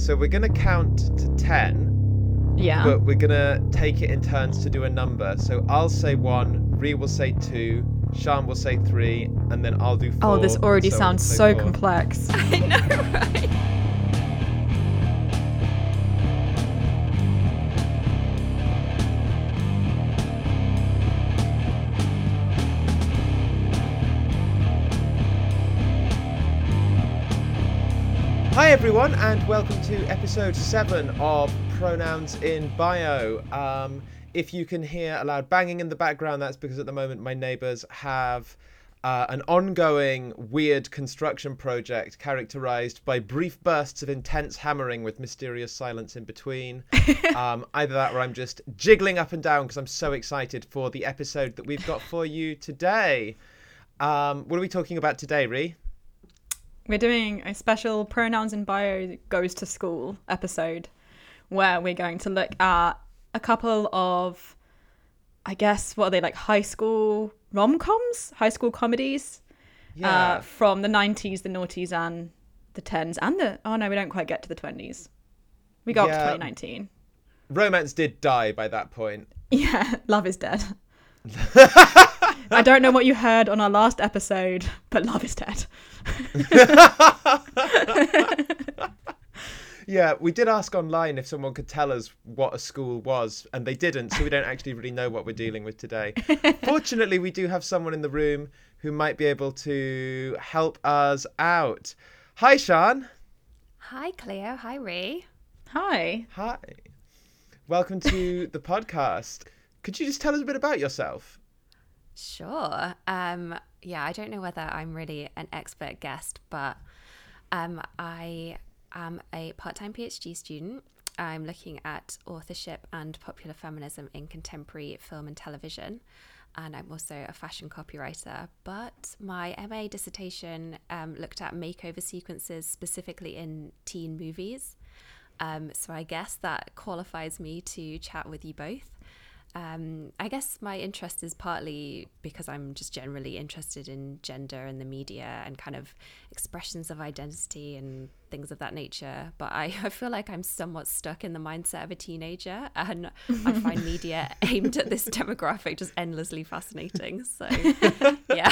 So we're gonna count to ten, Yeah. but we're gonna take it in turns to do a number. So I'll say one, Rhy will say two, Siân will say three, and then I'll do four. oh, this already so sounds so so complex. I know, right? Hi everyone, and welcome to episode seven of Pronouns in Bio. Um, if you can hear a loud banging in the background, that's because at the moment my neighbours have uh, an ongoing weird construction project characterized by brief bursts of intense hammering with mysterious silence in between. um, either that or I'm just jiggling up and down because I'm so excited for the episode that we've got for you today. Um, what are we talking about today, Rhy? We're doing a special pronouns in bio goes to school episode where we're going to look at a couple of I guess what are they like high school rom-coms, high school comedies uh, from the 90s, the noughties and the 10s and the oh no, we don't quite get to the 20s. We got up to 2019. Romance did die by that point. Yeah, love is dead. I don't know what you heard on our last episode, but love is dead. Yeah, we did ask online if someone could tell us what a school was, and they didn't, so we don't actually really know what we're dealing with today. Fortunately, we do have someone in the room who might be able to help us out. Hi, Siân. Hi, Cleo. Hi, Rhy. Hi. Hi. Welcome to the podcast. Could you just tell us a bit about yourself? Sure. Um, yeah, I don't know whether I'm really an expert guest, but um, I am a part time PhD student. I'm looking at authorship and popular feminism in contemporary film and television. And I'm also a fashion copywriter. But my MA dissertation um, looked at makeover sequences specifically in teen movies. Um, so I guess that qualifies me to chat with you both. Um, I guess my interest is partly because I'm just generally interested in gender and the media and kind of expressions of identity and things of that nature. But I, I feel like I'm somewhat stuck in the mindset of a teenager, and I find media aimed at this demographic just endlessly fascinating. So, yeah.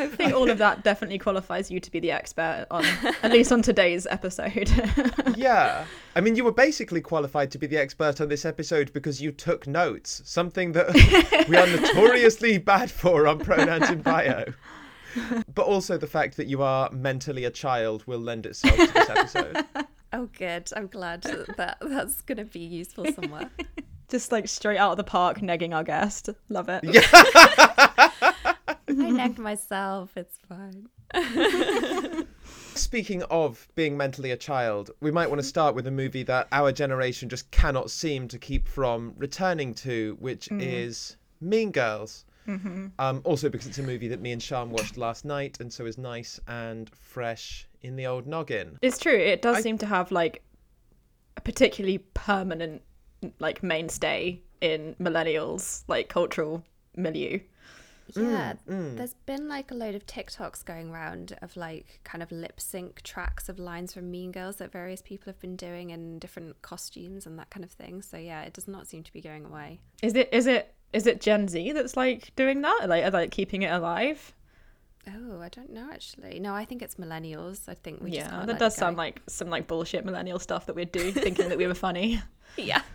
Hopefully, all of that definitely qualifies you to be the expert on, at least on today's episode. Yeah. I mean, you were basically qualified to be the expert on this episode because you took notes, something that we are notoriously bad for on pronouns in bio. But also the fact that you are mentally a child will lend itself to this episode. Oh, good. I'm glad that, that that's going to be useful somewhere. Just like straight out of the park, negging our guest. Love it. I negged myself. It's fine. Speaking of being mentally a child, we might want to start with a movie that our generation just cannot seem to keep from returning to, which is Mean Girls. Um, also because it's a movie that me and Siân watched last night, and so is nice and fresh in the old noggin. It's true. It does I- seem to have like a particularly permanent like mainstay in millennials like cultural milieu. Yeah, mm, mm. there's been like a load of TikToks going around of like kind of lip sync tracks of lines from Mean Girls that various people have been doing in different costumes and that kind of thing. So yeah, it does not seem to be going away. Is it is it is it Gen Z that's like doing that? Like are they like keeping it alive? Oh, I don't know actually. No, I think it's millennials. I think we just yeah, can't that let does it go. sound like some like bullshit millennial stuff that we'd do, thinking that we were funny. yeah.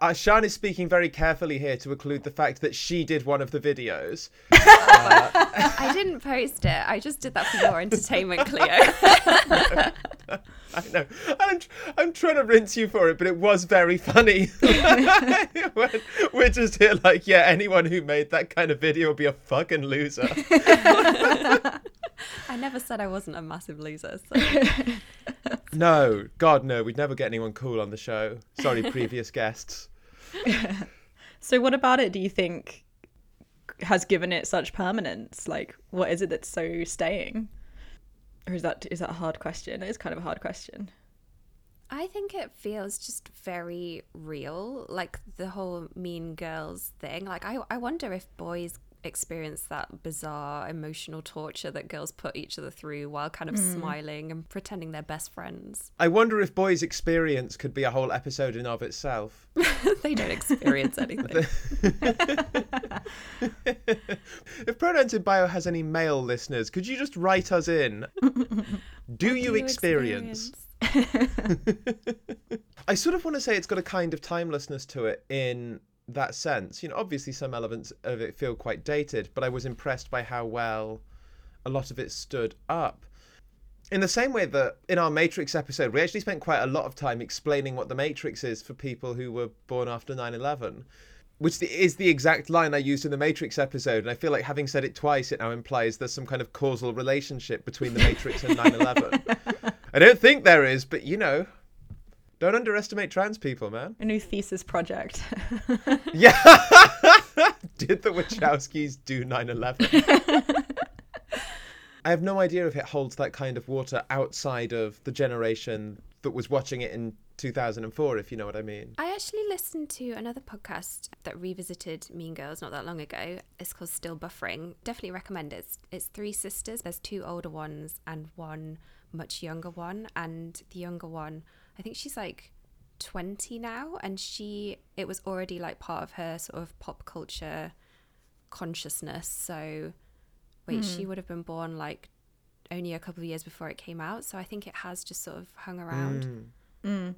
Uh, Siân is speaking very carefully here to include the fact that she did one of the videos. I didn't post it. I just did that for your entertainment, Cleo. I know. I'm, I'm trying to rinse you for it, but it was very funny. We're just here like, yeah, anyone who made that kind of video would be a fucking loser. I never said I wasn't a massive loser. So. No, God, no. We'd never get anyone cool on the show. Sorry, previous guests. So what about it do you think has given it such permanence? Like what is it that's so staying? Or is that is that a hard question? It is kind of a hard question. I think it feels just very real, like the whole Mean Girls thing. Like I, I wonder if boys experience that bizarre emotional torture that girls put each other through while kind of mm. smiling and pretending they're best friends. I wonder if boys' experience could be a whole episode in of itself. they don't experience anything. if Pronouns in Bio has any male listeners, could you just write us in? Do you experience? I sort of want to say it's got a kind of timelessness to it in that sense. You know, obviously some elements of it feel quite dated, but I was impressed by how well a lot of it stood up. In the same way that in our Matrix episode, we actually spent quite a lot of time explaining what the Matrix is for people who were born after 9 11, which is the exact line I used in the Matrix episode. And I feel like having said it twice, it now implies there's some kind of causal relationship between the Matrix and 9 11. I don't think there is, but you know, don't underestimate trans people, man. A new thesis project. Yeah. Did the Wachowskis do 9 11? I have no idea if it holds that kind of water outside of the generation that was watching it in 2004, if you know what I mean. I actually listened to another podcast that revisited Mean Girls not that long ago. It's called Still Buffering. Definitely recommend it. It's, it's three sisters. There's two older ones and one much younger one. And the younger one, I think she's like 20 now. And she, it was already like part of her sort of pop culture consciousness. So, wait, she would have been born like only a couple of years before it came out. So I think it has just sort of hung around. Mm.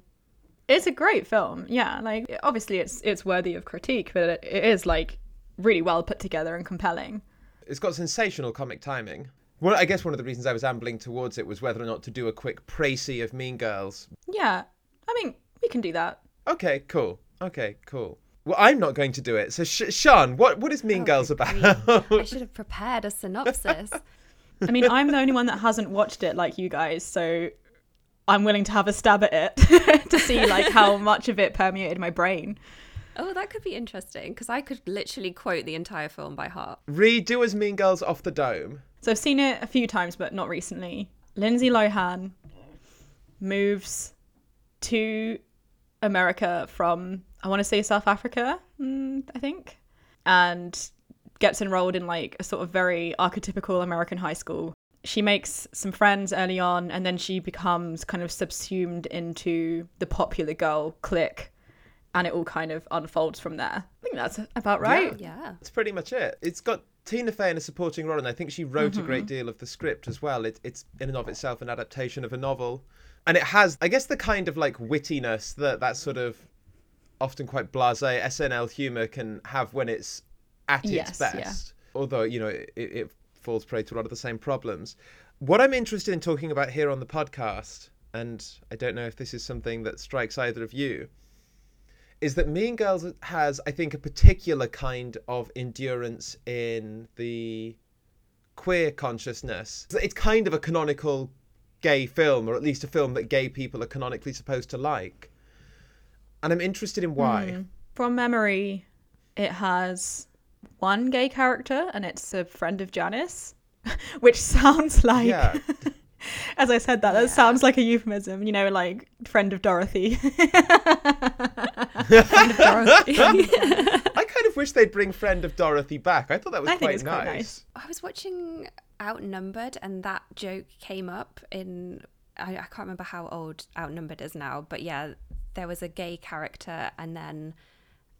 it's a great film. Yeah, like obviously it's it's worthy of critique, but it, it is like really well put together and compelling. It's got sensational comic timing. Well, I guess one of the reasons I was ambling towards it was whether or not to do a quick précis of Mean Girls. Yeah, I mean we can do that. Okay, cool. Okay, cool. Well, I'm not going to do it. So, Sh- Siân, what what is Mean Oh, Girls about? I should have prepared a synopsis. I mean I'm the only one that hasn't watched it like you guys, so I'm willing to have a stab at it to see like how much of it permeated my brain. Oh, that could be interesting because I could literally quote the entire film by heart. Redo as Mean Girls off the dome. So I've seen it a few times, but not recently. Lindsay Lohan moves to America from, I want to say South Africa, mm, I think, and gets enrolled in like a sort of very archetypical American high school. She makes some friends early on, and then she becomes kind of subsumed into the popular girl clique, and it all kind of unfolds from there. I think that's about right. Yeah. That's pretty much it. It's got Tina Fey in a supporting role, and I think she wrote a mm-hmm. great deal of the script as well. It, it's in and of itself an adaptation of a novel, and it has, I guess, the kind of like wittiness that that sort of often quite blasé SNL humor can have when it's at Yes, its yeah. best. Although you know it, it falls prey to a lot of the same problems. What I'm interested in talking about here on the podcast, and I don't know if this is something that strikes either of you, is that Mean Girls has, I think, a particular kind of endurance in the queer consciousness. It's kind of a canonical gay film, or at least a film that gay people are canonically supposed to like. And I'm interested in why. Hmm. From memory, it has one gay character, and it's a friend of Janice, which sounds like, Yeah. as I said that, that Yeah. sounds like a euphemism. You know, like friend of Dorothy. Dorothy. I kind of wish they'd bring Friend of Dorothy back. I thought that was I think quite, it's nice. quite nice. I was watching Outnumbered, and that joke came up in. I, I can't remember how old Outnumbered is now, but yeah, there was a gay character, and then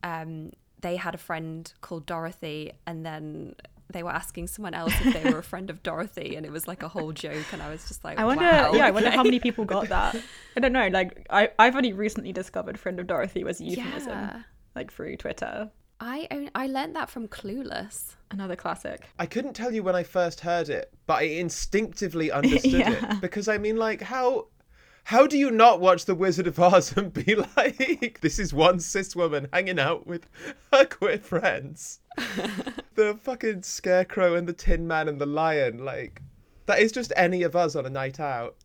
um, they had a friend called Dorothy, and then they were asking someone else if they were a friend of Dorothy, and it was like a whole joke, and I was just like, I wonder, wow, yeah, I wonder how many people got that. I don't know. Like, I, I've only recently discovered friend of Dorothy was a euphemism, Yeah. like through Twitter. I own, I learned that from Clueless. Another classic. I couldn't tell you when I first heard it, but I instinctively understood Yeah. it because I mean, like, how how do you not watch The Wizard of Oz and be like, this is one cis woman hanging out with her queer friends? the fucking scarecrow and the Tin Man and the lion, like, that is just any of us on a night out.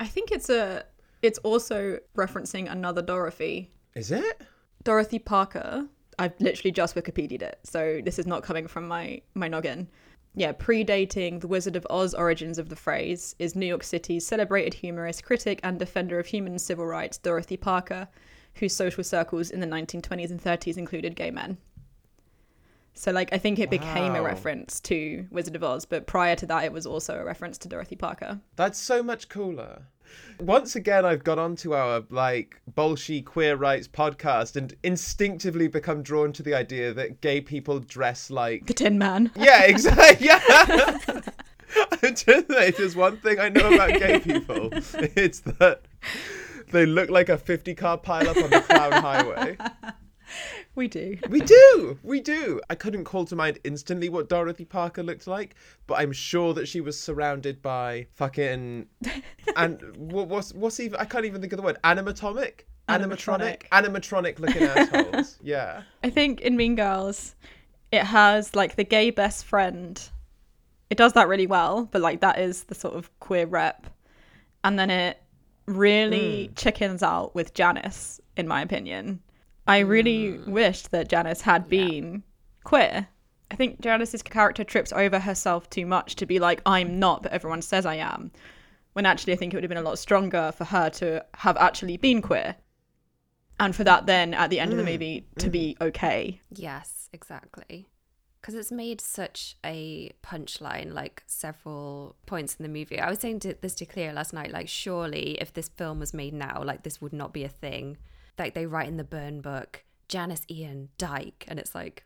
I think it's a. It's also referencing another Dorothy. Is it? Dorothy Parker. I've literally just Wikipedia'd it, so this is not coming from my my noggin. Yeah, predating the Wizard of Oz origins of the phrase is New York City's celebrated humorist, critic, and defender of human civil rights, Dorothy Parker, whose social circles in the 1920s and 30s included gay men. So like I think it became a reference to Wizard of Oz, but prior to that it was also a reference to Dorothy Parker. That's so much cooler. Once again, I've gone onto our like Bolshe queer rights podcast and instinctively become drawn to the idea that gay people dress like The Tin Man. Yeah, exactly. Yeah. if there's one thing I know about gay people, it's that they look like a 50 car pileup on the Clown Highway. We do. We do, we do. I couldn't call to mind instantly what Dorothy Parker looked like, but I'm sure that she was surrounded by fucking and what, what's what's even I can't even think of the word animatomic, animatronic, Animatronic. animatronic looking assholes. Yeah. I think in Mean Girls, it has like the gay best friend. It does that really well, but like that is the sort of queer rep. And then it really hmm. chickens out with Janice, in my opinion. I really mm. wished that Janice had been queer. I think Janice's character trips over herself too much to be like, I'm not, but everyone says I am. When actually, I think it would have been a lot stronger for her to have actually been queer. And for that, then at the end of the mm. movie, to mm. be okay. Yes, exactly. Because it's made such a punchline, like several points in the movie. I was saying to, this to Cleo last night, like, surely if this film was made now, like, this would not be a thing. Like, they write in the Burn book, Janice Ian Dyke, and it's like,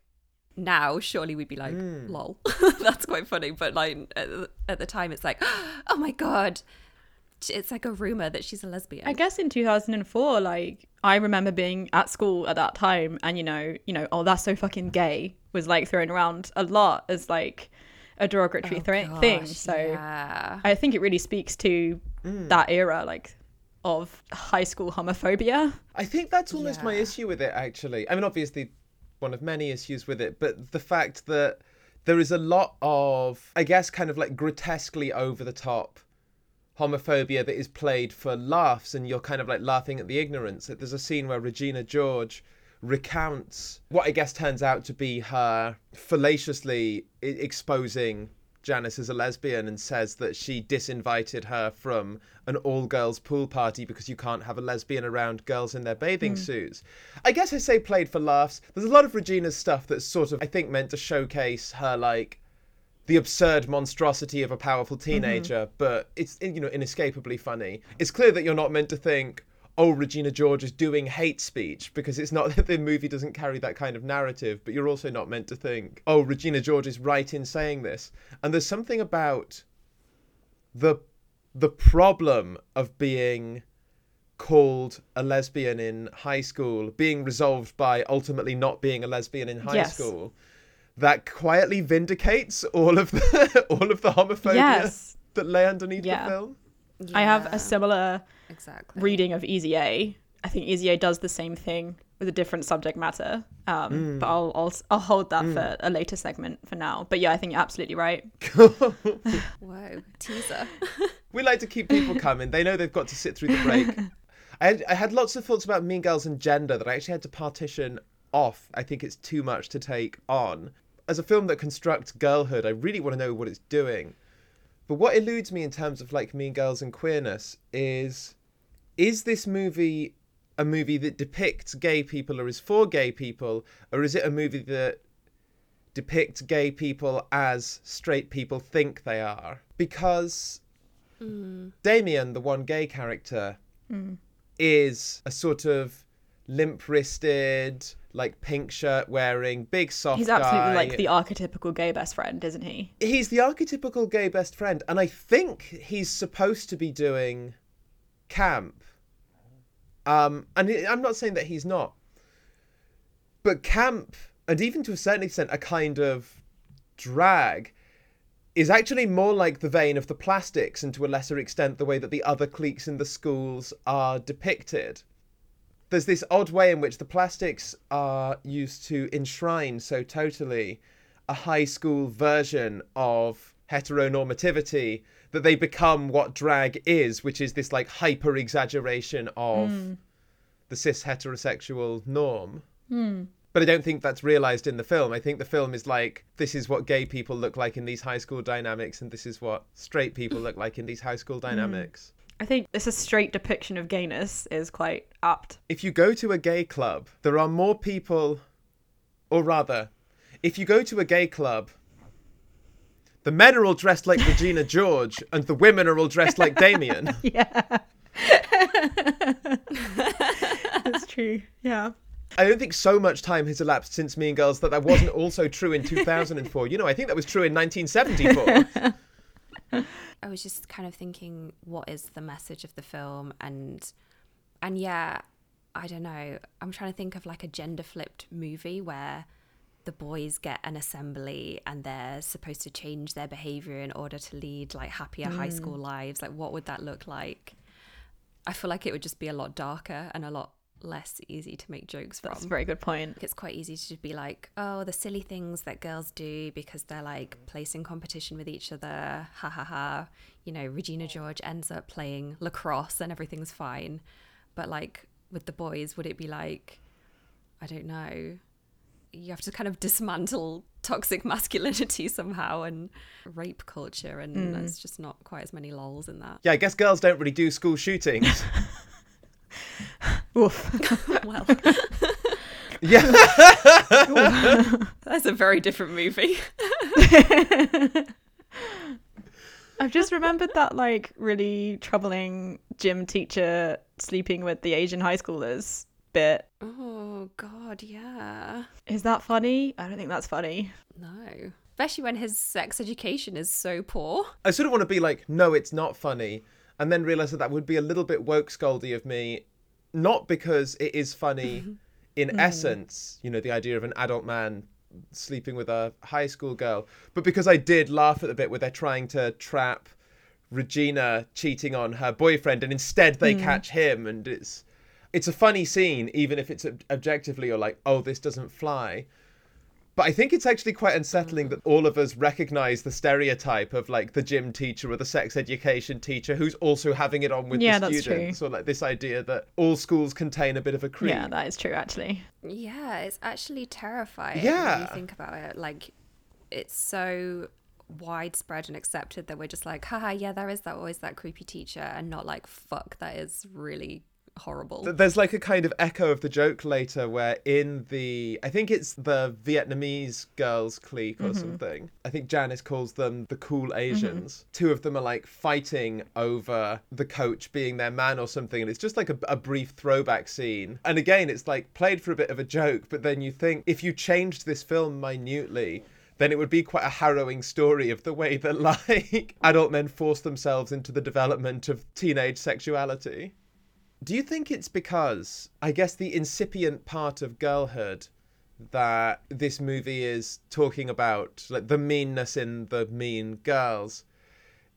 now, surely we'd be like, hmm. lol. That's quite funny. But, like, at the, at the time, it's like, oh my God. It's like a rumor that she's a lesbian. I guess in 2004, like I remember being at school at that time, and you know, you know, oh, that's so fucking gay was like thrown around a lot as like a derogatory oh thre- thing. Oh Gosh, So yeah. I think it really speaks to hmm. that era, like of high school homophobia. I think that's almost my issue with it, actually. I mean, obviously, one of many issues with it, but the fact that there is a lot of, I guess, kind of like grotesquely over the top homophobia that is played for laughs, and you're kind of like laughing at the ignorance. There's a scene where Regina George recounts what I guess turns out to be her fallaciously exposing Janice is a lesbian and says that she disinvited her from an all girls pool party because you can't have a lesbian around girls in their bathing hmm. suits. I guess I say played for laughs. There's a lot of Regina's stuff that's sort of, I think, meant to showcase her, like, the absurd monstrosity of a powerful mm-hmm. teenager, but it's, you know, inescapably funny. It's clear that you're not meant to think, oh, Regina George is doing hate speech because it's not that the movie doesn't carry that kind of narrative, but you're also not meant to think, oh, Regina George is right in saying this. And there's something about the the problem of being called a lesbian in high school being resolved by ultimately not being a lesbian in high Yes. school that quietly vindicates all of the all of the homophobia Yes. that lay underneath Yeah. the film. I have a similar exactly. reading of Easy A. I think Easy A does the same thing with a different subject matter. Um, But I'll, I'll I'll hold that for a later segment for now. But yeah, I think you're absolutely right. Whoa, teaser. We like to keep people coming. They know they've got to sit through the break. I had, I had lots of thoughts about Mean Girls and gender that I actually had to partition off. I think it's too much to take on. As a film that constructs girlhood, I really want to know what it's doing. But what eludes me in terms of like Mean Girls and queerness is is this movie a movie that depicts gay people or is for gay people, or is it a movie that depicts gay people as straight people think they are? Because hmm. Damian, the one gay character, hmm. is a sort of limp wristed, like pink shirt wearing, big soft He's absolutely guy. like the archetypical gay best friend, isn't he? He's the archetypical gay best friend, and I think he's supposed to be doing camp. Um, and I'm not saying that he's not, but camp, and even to a certain extent, a kind of drag, is actually more like the vein of the plastics, and to a lesser extent, the way that the other cliques in the schools are depicted. There's this odd way in which the plastics are used to enshrine so totally a high school version of heteronormativity that they become what drag is, which is this like hyper exaggeration of hmm. the cis heterosexual norm. Hmm. But I don't think that's realized in the film. I think the film is like, this is what gay people look like in these high school dynamics, and this is what straight people look like in these high school hmm. dynamics. I think this a straight depiction of gayness is quite apt. If you go to a gay club, there are more people, or rather, if you go to a gay club, the men are all dressed like Regina George and the women are all dressed like Damian. Yeah. That's true. Yeah. I don't think so much time has elapsed since Mean Girls that that wasn't also true in 2004. You know, I think that was true in 1974. I was just kind of thinking, what is the message of the film? And and yeah, I don't know. I'm trying to think of like a gender flipped movie where the boys get an assembly and they're supposed to change their behavior in order to lead like happier high mm. school lives. Like, what would that look like? I feel like it would just be a lot darker and a lot less easy to make jokes from. That's a very good point. It's quite easy to be like, oh, the silly things that girls do because they're like placing competition with each other. Ha ha ha. You know, Regina George ends up playing lacrosse and everything's fine. But like with the boys, would it be like, I don't know, you have to kind of dismantle toxic masculinity somehow and rape culture, and hmm. there's just not quite as many lols in that. yeah, I guess girls don't really do school shootings. Oof. well, Yeah. that's a very different movie. I've just remembered that like really troubling gym teacher sleeping with the Asian high schoolers bit. Oh God, yeah. Is that funny? I don't think that's funny. No. Especially when his sex education is so poor. I sort of want to be like, no, it's not funny, and then realize that that would be a little bit woke scoldy of me, not because it is funny in mm-hmm. essence, you know, the idea of an adult man sleeping with a high school girl, but because I did laugh at the bit where they're trying to trap Regina cheating on her boyfriend, and instead they mm. catch him, and it's it's a funny scene, even if it's ob- objectively or like, oh, this doesn't fly. But I think it's actually quite unsettling that all of us recognize the stereotype of like the gym teacher or the sex education teacher who's also having it on with Yeah, the that's students, or like this idea that all schools contain a bit of a creed. Yeah, that is true actually. Yeah, it's actually terrifying when Yeah. you think about it. Like, it's so widespread and accepted that we're just like, haha, yeah, there is that always that creepy teacher, and not like, fuck, that is really horrible. There's like a kind of echo of the joke later where in the I think it's the Vietnamese girls clique or mm-hmm. something. I think Janice calls them the cool mm-hmm. Asians. Two of them are like fighting over the coach being their man or something and it's just like a, a brief throwback scene. And again it's like played for a bit of a joke but then you think if you changed this film minutely then it would be quite a harrowing story of the way that like adult men force themselves into the development of teenage sexuality. Do you think it's because, I guess, the incipient part of girlhood that this movie is talking about, like the meanness in the mean girls,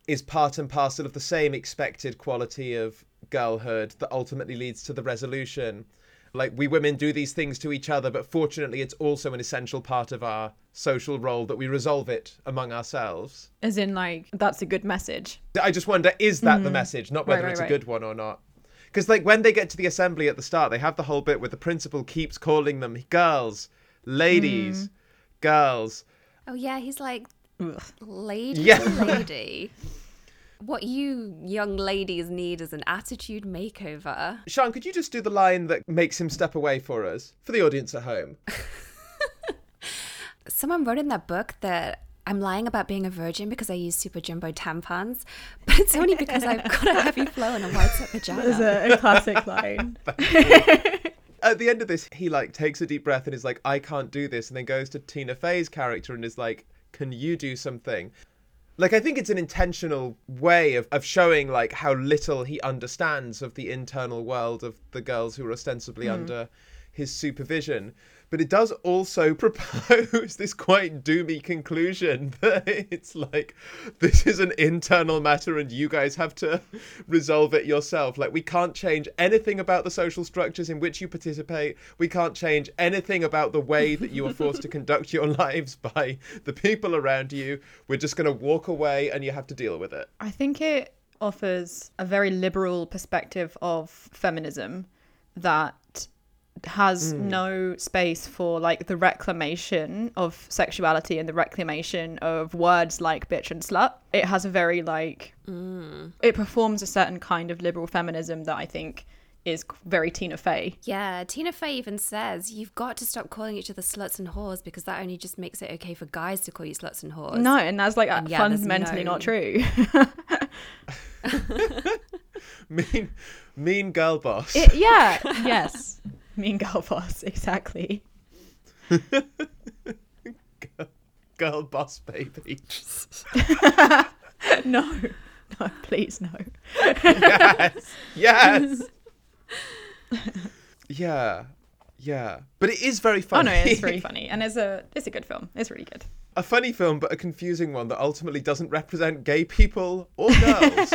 is part and parcel of the same expected quality of girlhood that ultimately leads to the resolution? Like, we women do these things to each other, but fortunately, it's also an essential part of our social role that we resolve it among ourselves. As in like that's a good message. I just wonder, is that the message? Not whether Mm. Right, right, it's a right. good one or not. Because like when they get to the assembly at the start, they have the whole bit where the principal keeps calling them girls, ladies, Mm. girls. oh, yeah, he's like, lady, Yeah. lady. What you young ladies need is an attitude makeover. Siân, could you just do the line that makes him step away for us for the audience at home? Someone wrote in that book that I'm lying about being a virgin because I use super jumbo tampons, but it's only because I've got a heavy flow and a wide set vagina. There's a, a classic line. At the end of this, he like takes a deep breath and is like, "I can't do this," and then goes to Tina Fey's character and is like, "Can you do something?" Like I think it's an intentional way of, of showing like how little he understands of the internal world of the girls who are ostensibly mm-hmm. under his supervision. But it does also propose this quite doomy conclusion that it's like this is an internal matter and you guys have to resolve it yourself. Like we can't change anything about the social structures in which you participate. We can't change anything about the way that you are forced to conduct your lives by the people around you. We're just going to walk away and you have to deal with it. I think it offers a very liberal perspective of feminism that has hmm. no space for like the reclamation of sexuality and the reclamation of words like bitch and slut. It has a very like mm. it performs a certain kind of liberal feminism that I think is very Tina Fey. Yeah, Tina Fey even says you've got to stop calling each other sluts and whores because that only just makes it okay for guys to call you sluts and whores. No, and that's like And yeah, fundamentally no- not true. Mean, mean girl boss. It- yeah, yes. Mean girl boss, exactly. girl boss baby. No, no, please no. yes. Yes. yeah. Yeah. But it is very funny. Oh no, it's very funny, and it's a it's a good film. It's really good. a funny film, but a confusing one that ultimately doesn't represent gay people or girls.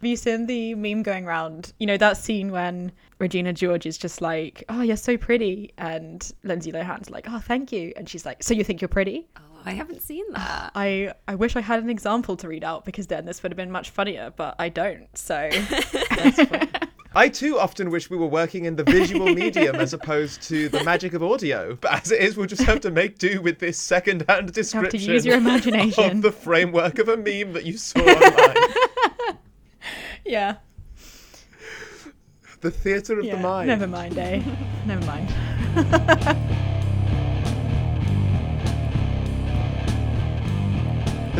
Have you seen the meme going around? You know that scene when Regina George is just like, "Oh, you're so pretty," and Lindsay Lohan's like, "Oh, thank you," and she's like, "So you think you're pretty?" Oh, I haven't seen that. I I wish I had an example to read out because then this would have been much funnier, but I don't. So I too often wish we were working in the visual medium as opposed to the magic of audio. But as it is, we'll just have to make do with this second-hand description use your imagination. of the framework of a meme that you saw online. yeah, the theatre of yeah. the mind. Never mind, eh? Never mind.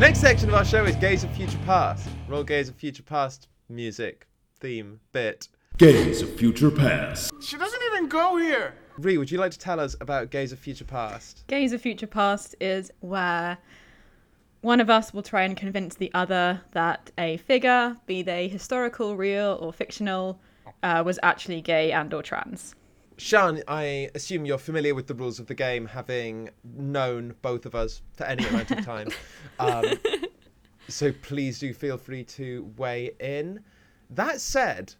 The next section of our show is Gaze of Future Past. Roll Gaze of Future Past music theme bit. Gaze of Future Past. She doesn't even go here. Rhy, would you like to tell us about Gaze of Future Past? Gaze of Future Past is where one of us will try and convince the other that a figure, be they historical, real, or fictional, uh, was actually gay and or trans. Siân, I assume you're familiar with the rules of the game, having known both of us for any amount of time. Um, so please do feel free to weigh in. That said,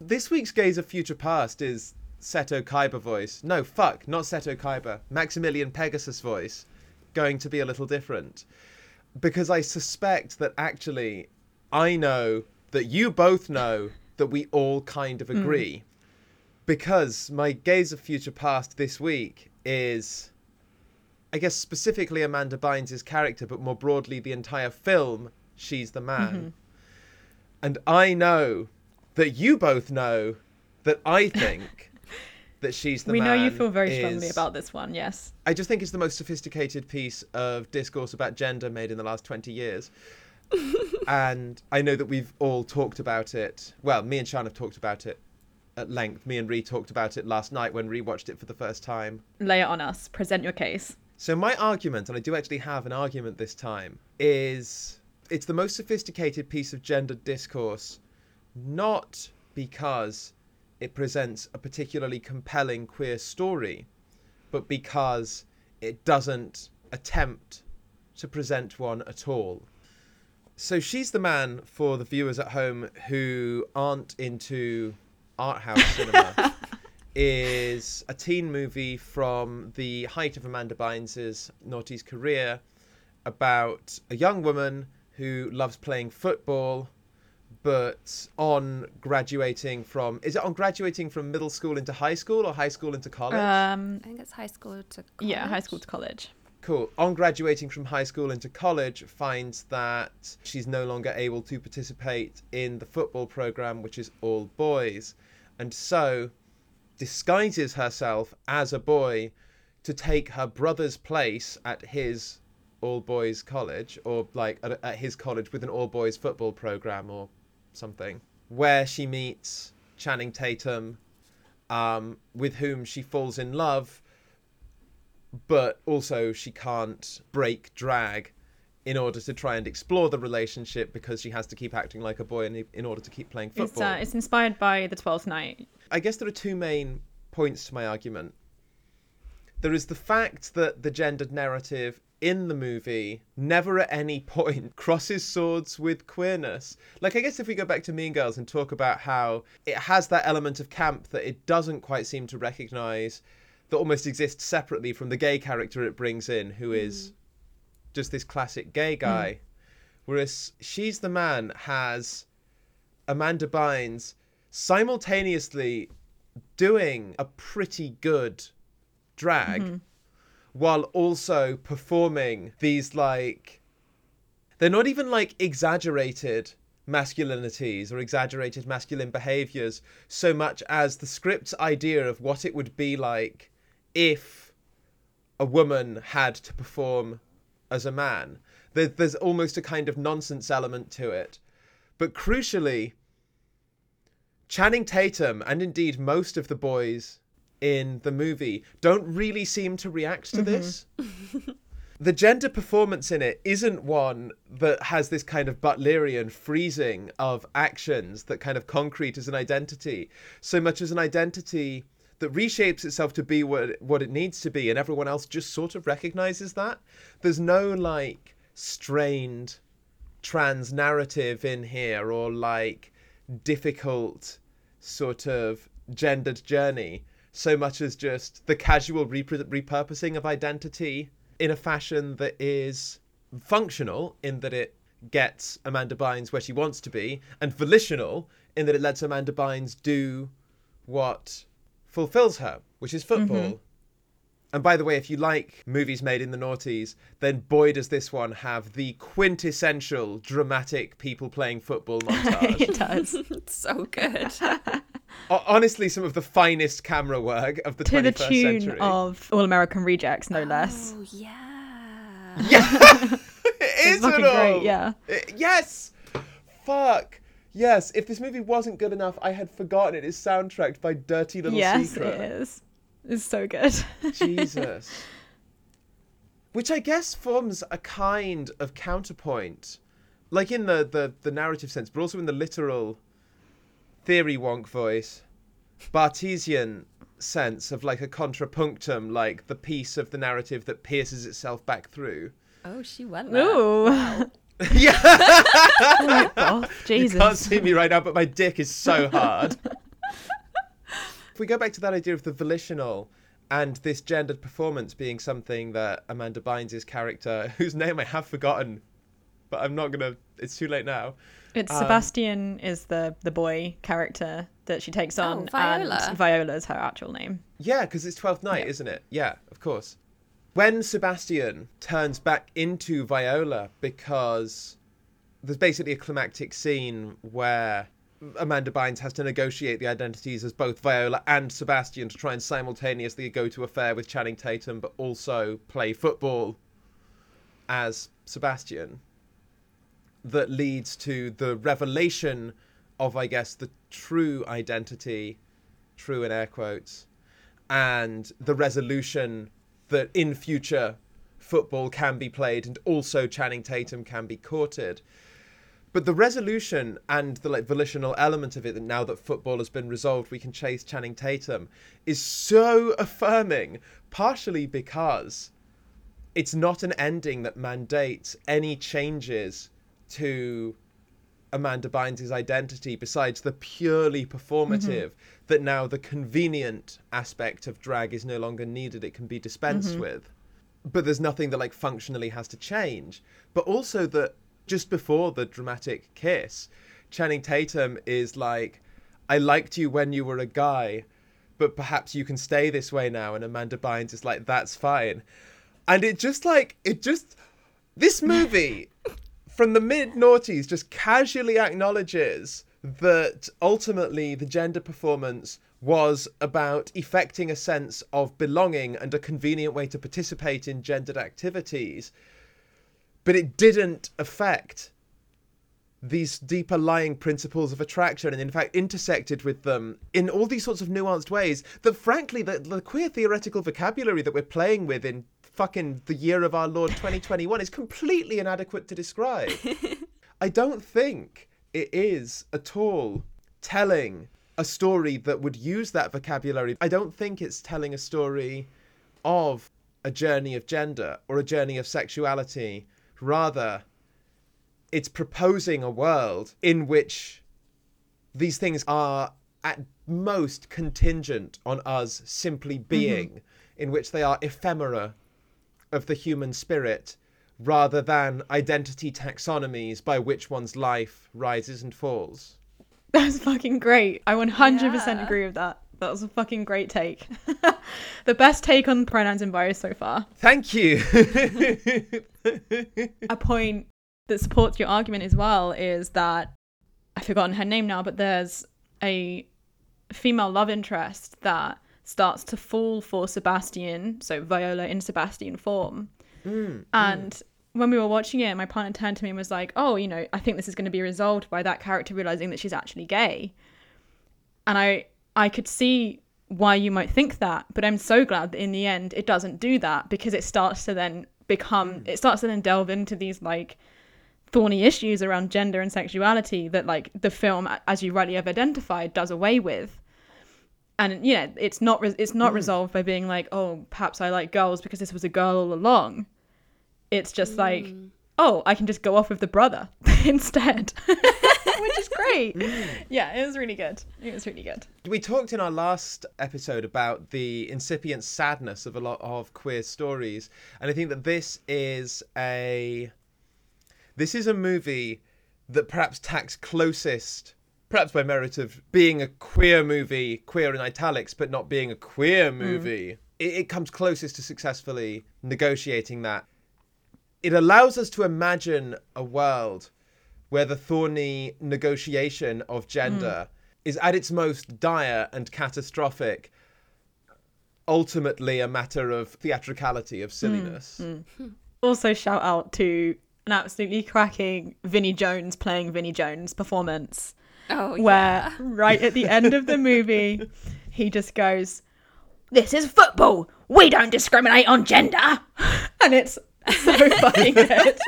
this week's Gaze of Future Past is Seto Kaiba voice. No, fuck, not Seto Kaiba. Maximilian Pegasus voice. Going to be a little different. Because I suspect that actually, I know that you both know that we all kind of hmm. agree. Because my gaze of future past this week is i guess specifically amanda bynes' character but more broadly the entire film she's the man. Mm-hmm. And i know that you both know that i think that she's the we know you feel very strongly is- about this one, yes. I just think it's the most sophisticated piece of discourse about gender made in the last 20 years. and I know that we've all talked about it. Well, me and Siân have talked about it at length. Me and Rhy talked about it last night when Rhy watched it for the first time. Lay it on us. Present your case. So my argument, and I do actually have an argument this time, is it's the most sophisticated piece of gender discourse, not because it presents a particularly compelling queer story, but because it doesn't attempt to present one at all. So she's the man for the viewers at home who aren't into art house cinema. is a teen movie from the height of Amanda Bynes' noughties career about a young woman who loves playing football, but on graduating from is it on graduating from middle school into high school or high school into college? Um, I think it's high school to college. yeah, high school to college. Cool. On graduating from high school into college, finds that she's no longer able to participate in the football program, which is all boys, and so disguises herself as a boy to take her brother's place at his all boys college, or like at, at his college with an all boys football program or something, where she meets Channing Tatum, um, with whom she falls in love but also she can't break drag in order to try and explore the relationship because she has to keep acting like a boy in, in order to keep playing It's, football. uh, it's inspired by The Twelfth Night. I guess there are two main points to my argument. There is the fact that the gendered narrative in the movie never at any point crosses swords with queerness. Like, I guess if we go back to Mean Girls and talk about how it has that element of camp that it doesn't quite seem to recognize, that almost exists separately from the gay character it brings in, who mm. is just this classic gay mm. guy. Whereas She's the Man has Amanda Bynes simultaneously doing a pretty good drag mm-hmm. While also performing these like they're not even like exaggerated masculinities or exaggerated masculine behaviors so much as the script's idea of what it would be like if a woman had to perform as a man. There, there's almost a kind of nonsense element to it. But crucially, Channing Tatum and indeed most of the boys in the movie don't really seem to react to mm-hmm. this. the gender performance in it isn't one that has this kind of Butlerian freezing of actions that kind of concrete as an identity, so much as an identity that reshapes itself to be what what it needs to be, and everyone else just sort of recognizes that. There's no like strained trans narrative in here or like difficult sort of gendered journey so much as just the casual repur- repurposing of identity in a fashion that is functional in that it gets Amanda Bynes where she wants to be, and volitional in that it lets Amanda Bynes do what fulfills her, which is football. Mm-hmm. And by the way, if you like movies made in the noughties, then boy does this one have the quintessential dramatic people playing football montage. it does. It's so good. O- Honestly, some of the finest camera work of the to 21st the tune century. of All American Rejects, no oh, less. Oh yeah. Yeah, it is fucking it all. great, yeah. It- yes. Fuck. Yes. If this movie wasn't good enough, I had forgotten it is soundtracked by Dirty Little yes, Secret. it is. It's so good. Jesus. Which I guess forms a kind of counterpoint, like in the, the, the narrative sense, but also in the literal theory wonk voice, Barthesian sense of like a contrapunctum, like the piece of the narrative that pierces itself back through. Oh, she went there. Ooh. yeah, oh, Jesus. can't see me right now, but my dick is so hard. if we go back to that idea of the volitional and this gendered performance being something that Amanda Bynes' character, whose name I have forgotten, but I'm not gonna. It's too late now. It's Um, Sebastian is the the boy character that she takes Oh, on, Viola. and Viola's her actual name. Yeah, because it's Twelfth Night, Yeah. isn't it? Yeah, of course. When Sebastian turns back into Viola, because there's basically a climactic scene where Amanda Bynes has to negotiate the identities as both Viola and Sebastian to try and simultaneously go to a fair with Channing Tatum, but also play football as Sebastian. That leads to the revelation of, I guess, the true identity, true in air quotes, and the resolution that in future football can be played and also Channing Tatum can be courted. But the resolution and the like volitional element of it that now that football has been resolved, we can chase Channing Tatum is so affirming, partially because it's not an ending that mandates any changes to Amanda Bynes' identity besides the purely performative mm-hmm. that now the convenient aspect of drag is no longer needed, it can be dispensed mm-hmm. with. But there's nothing that like functionally has to change. But also that just before the dramatic kiss, Channing Tatum is like, I liked you when you were a guy, but perhaps you can stay this way now. And Amanda Bynes is like, that's fine. And it just like, it just, this movie from the mid noughties just casually acknowledges that ultimately the gender performance was about effecting a sense of belonging and a convenient way to participate in gendered activities, but it didn't affect these deeper lying principles of attraction and in fact intersected with them in all these sorts of nuanced ways that frankly the, the queer theoretical vocabulary that we're playing with in fucking the year of our lord 2021 is completely inadequate to describe. I don't think it is at all telling a story that would use that vocabulary. I don't think it's telling a story of a journey of gender or a journey of sexuality. Rather it's proposing a world in which these things are at most contingent on us simply mm-hmm. being, in which they are ephemera of the human spirit, rather than identity taxonomies by which one's life rises and falls. That's fucking great. I 100% Yeah. agree with that. That was a fucking great take. the best take on pronouns in bios so far. Thank you. A point that supports your argument as well is that I've forgotten her name now, but there's a female love interest that starts to fall for Sebastian, so Viola in Sebastian form. Mm, mm. and when we were watching it, my partner turned to me and was like, "Oh, you know, I think this is going to be resolved by that character realizing that she's actually gay." And I I could see why you might think that, but I'm so glad that in the end it doesn't do that because it starts to then become mm. it starts to then delve into these like thorny issues around gender and sexuality that like the film as you rightly have identified does away with and you know it's not re- it's not mm. resolved by being like oh perhaps i like girls because this was a girl all along. It's just like mm. oh i can just go off with the brother instead. Which is great. Mm. Yeah it was really good. It was really good. We talked in our last episode about the incipient sadness of a lot of queer stories, and I think that this is a this is a movie that perhaps tacks closest, perhaps by merit of being a queer movie, queer in italics, but not being a queer mm. movie. It, it comes closest to successfully negotiating that. It allows us to imagine a world where the thorny negotiation of gender mm. is at its most dire and catastrophic, ultimately a matter of theatricality, of mm. silliness. also shout out to an absolutely cracking vinnie jones playing vinnie jones performance Oh, where yeah. right at the end of the movie he just goes this is football. We don't discriminate on gender. And it's so fucking good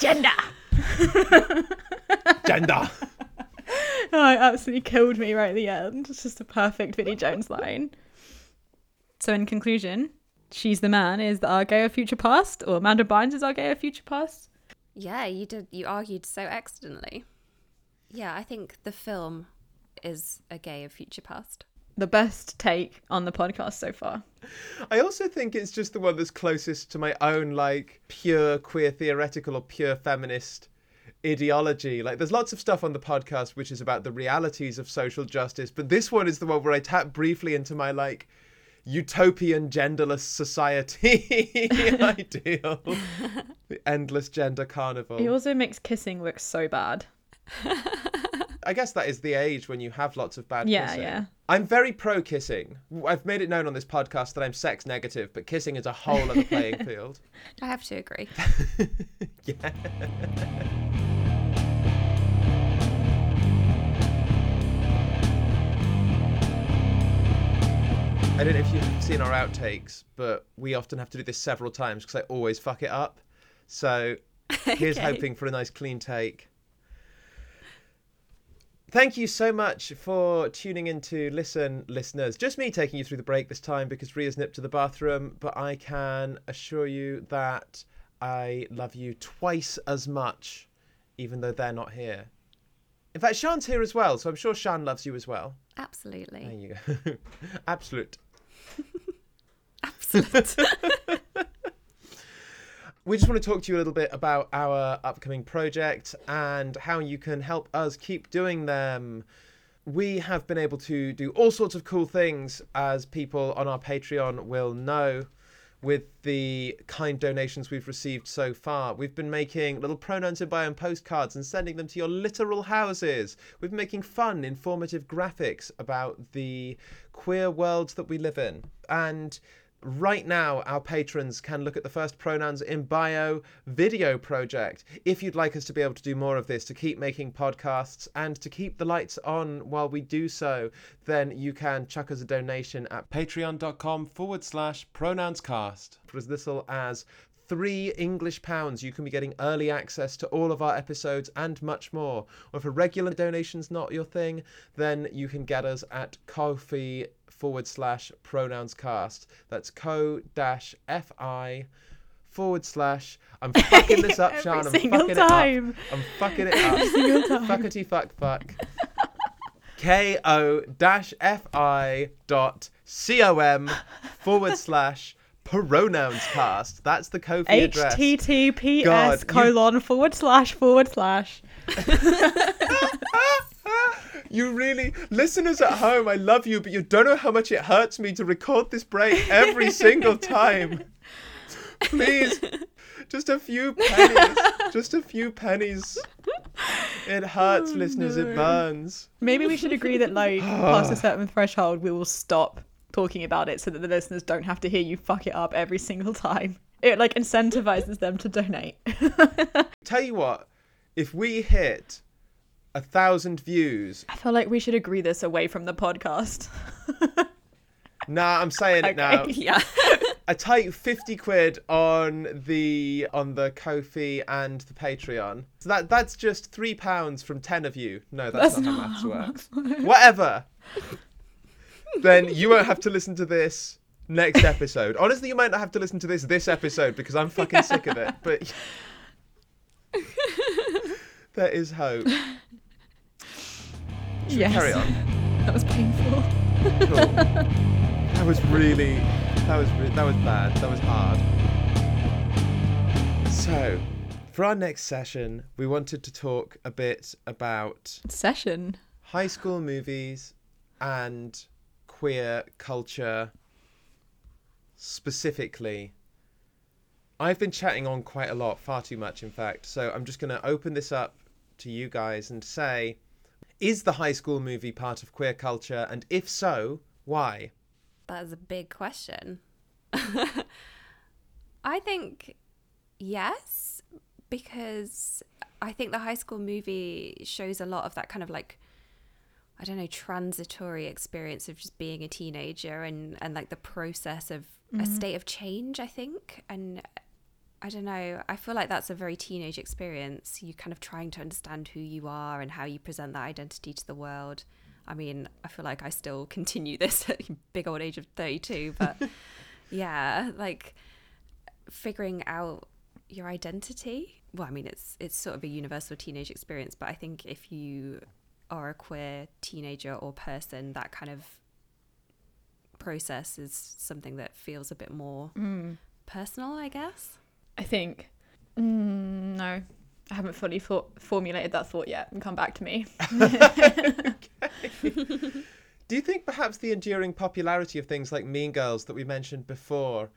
gender. Gender! oh, it absolutely killed me right at the end. It's just a perfect vinnie jones line. So in conclusion she's the man. Is our gay of future past? Or amanda bynes is our gay of future past Yeah, you did. You argued so excellently. Yeah, I think the film is a gay of future past. the best take on the podcast so far I also think it's just the one that's closest to my own, like, pure queer theoretical or pure feminist ideology. Like, there's lots of stuff on the podcast which is about the realities of social justice, but this one is the one where I tap briefly into my, like, utopian genderless society ideal. the endless gender carnival. He also makes kissing look so bad. I guess that is the age when you have lots of bad Yeah, kissing. yeah. Yeah. I'm very pro kissing. I've made it known on this podcast that I'm sex negative, but kissing is a whole other playing field. I have to agree. Yeah. I don't know if you've seen our outtakes, but we often have to do this several times because I always fuck it up. So here's Okay. hoping for a nice clean take. Thank you so much for tuning in to listen, listeners. Just me taking you through the break this time because Rhy's nipped to the bathroom, but I can assure you that I love you twice as much, even though they're not here. In fact, Siân's here as well, so I'm sure Siân loves you as well. Absolutely. There you go. Absolute. Absolute. We just want to talk to you a little bit about our upcoming project and how you can help us keep doing them. We have been able to do all sorts of cool things, as people on our Patreon will know, with the kind donations we've received so far. We've been making little pronouns in bio and postcards and sending them to your literal houses. We've been making fun, informative graphics about the queer worlds that we live in. And Right now, our patrons can look at the first Pronouns in Bio video project. If you'd like us to be able to do more of this, to keep making podcasts, and to keep the lights on while we do so, then you can chuck us a donation at patreon.com forward slash pronounscast. For as little as three English pounds, you can be getting early access to all of our episodes and much more. Or if a regular donation's not your thing, then you can get us at Ko-fi forward slash pronouns cast. That's co dash fi forward slash. I'm fucking this up, Every Siân. I'm fucking time. it up. I'm fucking it up. Fuckety fuck fuck. K O dash F I dot C O M forward slash pronouns cast. That's the Ko-fi address. God, https you- colon forward slash forward slash You really, listeners at home, I love you, but you don't know how much it hurts me to record this break every single time. Please just a few pennies. just a few pennies. It hurts, oh, listeners. It burns. Maybe we should agree that, like, past a certain threshold, we will stop talking about it so that the listeners don't have to hear you fuck it up every single time. It, like, incentivizes them to donate. Tell you what, if we hit a thousand views, I feel like we should agree this away from the podcast. nah, I'm saying it now. Yeah. I take 50 quid on the on the Ko-fi and the Patreon. So that that's just three pounds from ten of you. No, that's, That's not, not how maths works. Whatever. then you won't have to listen to this next episode. Honestly, you might not have to listen to this this episode because I'm fucking sick of it. But there is hope. Should Yes. carry on? That was painful. Cool. That was really, that was re- that was bad. That was hard. So, for our next session, we wanted to talk a bit about Session. high school movies and queer culture specifically. I've been chatting on quite a lot, far too much, in fact. So I'm just going to open this up to you guys and say is the high school movie part of queer culture? And if so, why? That is a big question. I think yes, because I think the high school movie shows a lot of that kind of like, I don't know, transitory experience of just being a teenager and, and like the process of a mm-hmm. state of change, I think. And I don't know, I feel like that's a very teenage experience. You kind of trying to understand who you are and how you present that identity to the world. I mean, I feel like I still continue this at big old age of 32, but yeah, like figuring out your identity. Well, I mean, it's it's sort of a universal teenage experience, but I think if you are a queer teenager or person, that kind of process is something that feels a bit more mm. personal, I guess. I think. Mm, no, I haven't fully formulated that thought yet. Come back to me. Do you think perhaps the enduring popularity of things like Mean Girls that we mentioned before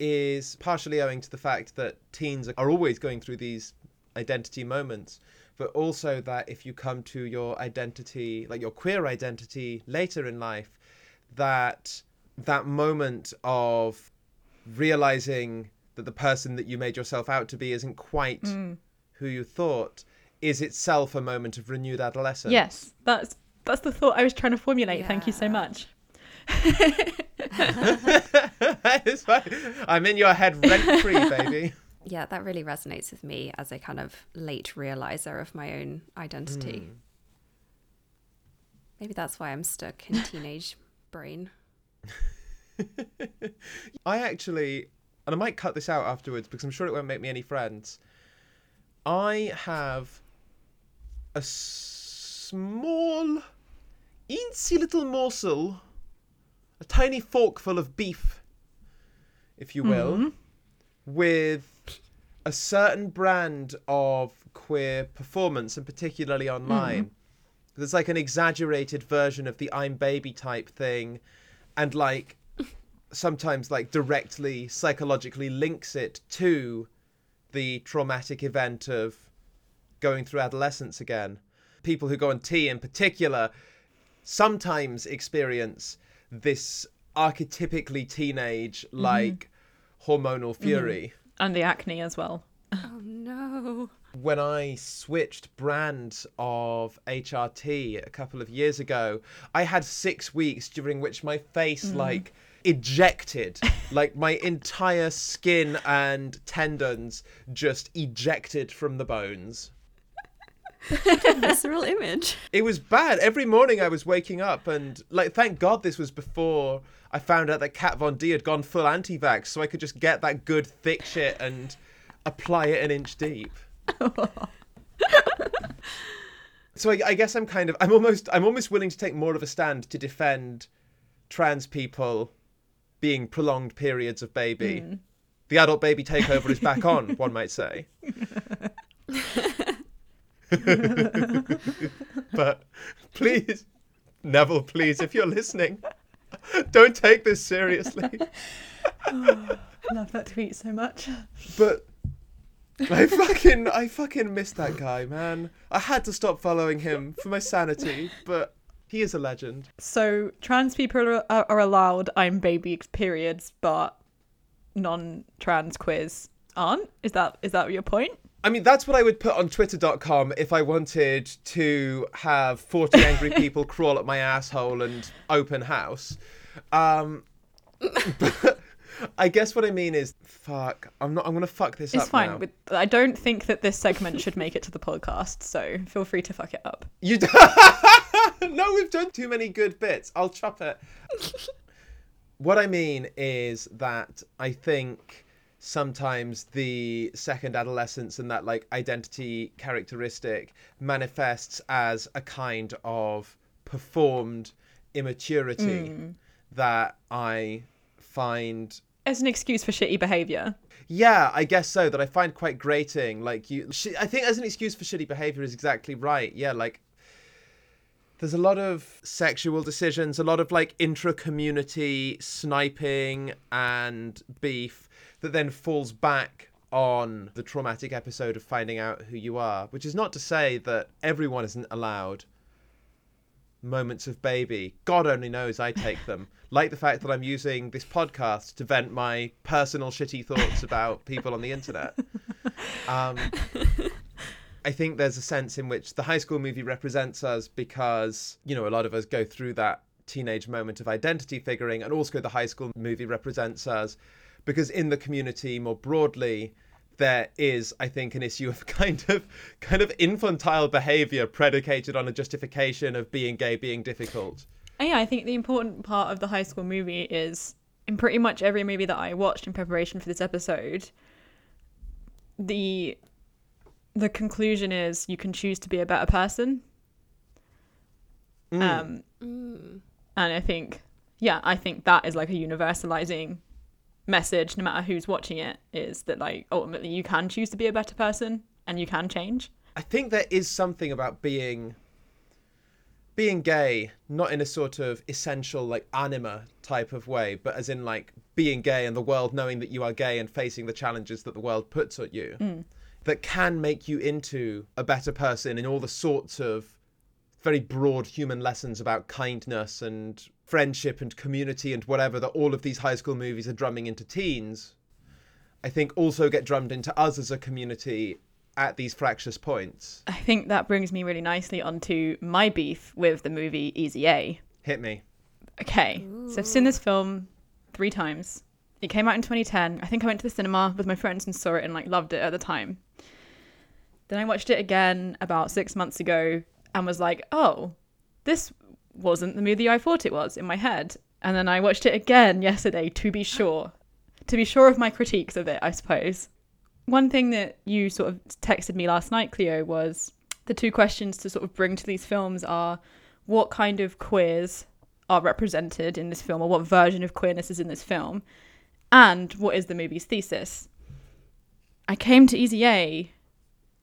is partially owing to the fact that teens are always going through these identity moments, but also that if you come to your identity, like your queer identity later in life, that that moment of realizing that the person that you made yourself out to be isn't quite mm. who you thought is itself a moment of renewed adolescence. yes, that's that's the thought I was trying to formulate. Thank you so much. it's fine. I'm in your head rent free, baby. Yeah, that really resonates with me as a kind of late realizer of my own identity. Hmm. Maybe that's why I'm stuck in teenage brain. I actually, and I might cut this out afterwards because I'm sure it won't make me any friends. I have a small, eensy little morsel, a tiny forkful of beef, if you will, mm-hmm. with a certain brand of queer performance, and particularly online. Mm-hmm. There's like an exaggerated version of the I'm baby type thing, and like sometimes like directly psychologically links it to the traumatic event of going through adolescence again. People who go on T in particular sometimes experience this archetypically teenage mm-hmm. like hormonal mm-hmm. fury. And the acne as well. Oh no. when I switched brands of HRT a couple of years ago, I had six weeks during which my face mm. like ejected, like my entire skin and tendons just ejected from the bones. Visceral image. It was bad. Every morning I was waking up and like thank God this was before I found out that Kat Von D had gone full anti-vax so I could just get that good thick shit and apply it an inch deep. so I, I guess I'm kind of I'm almost I'm almost willing to take more of a stand to defend trans people being prolonged periods of baby. Hmm. The adult baby takeover is back on, one might say. but please, Neville, please, if you're listening, don't take this seriously. I oh, love that tweet so much. But I fucking I fucking missed that guy, man. I had to stop following him for my sanity, but he is a legend. So trans people are, are, allowed I'm baby periods, but non-trans queers aren't. Is that is that your point? I mean, that's what I would put on twitter.com if I wanted to have 40 angry people crawl up my asshole and open house. Um, but I guess what I mean is, fuck, I'm not, I'm going to fuck this It's up fine. now. I don't think that this segment should make it to the podcast. So feel free to fuck it up. You d- no, we've done too many good bits. I'll chop it. what I mean is that I think sometimes the second adolescence and that like identity characteristic manifests as a kind of performed immaturity hmm. that I find As an excuse for shitty behavior. yeah, I guess so. That I find quite grating. Like you, sh- I think as an excuse for shitty behavior is exactly right. Yeah, like there's a lot of sexual decisions, a lot of like intra-community sniping and beef that then falls back on the traumatic episode of finding out who you are. Which is not to say that everyone isn't allowed moments of baby. God only knows I take them. like the fact that I'm using this podcast to vent my personal shitty thoughts about people on the internet. Um, I think there's a sense in which the high school movie represents us because, you know, a lot of us go through that teenage moment of identity figuring, and also the high school movie represents us because in the community more broadly, there is, I think, an issue of kind of kind of infantile behavior predicated on a justification of being gay being difficult. And yeah, I think the important part of the high school movie is in pretty much every movie that I watched in preparation for this episode, the the conclusion is you can choose to be a better person. Mm. Um, mm. and I think, yeah, I think that is like a universalizing message, no matter who's watching it, is that like ultimately you can choose to be a better person and you can change. I think there is something about being being gay, not in a sort of essential like anima type of way, but as in like being gay and the world knowing that you are gay and facing the challenges that the world puts at you, mm. That can make you into a better person in all the sorts of very broad human lessons about kindness and friendship and community and whatever that all of these high school movies are drumming into teens. I think also get drummed into us as a community at these fractious points. I think that brings me really nicely onto my beef with the movie Easy A. Hit me. Okay, so I've seen this film three times. It came out in 2010. I think I went to the cinema with my friends and saw it and like loved it at the time. Then I watched it again about six months ago and was like, oh, this wasn't the movie I thought it was in my head. And then I watched it again yesterday to be sure, to be sure of my critiques of it, I suppose. One thing that you sort of texted me last night, Cleo, was the two questions to sort of bring to these films are what kind of queers are represented in this film or what version of queerness is in this film and what is the movie's thesis? I came to easy a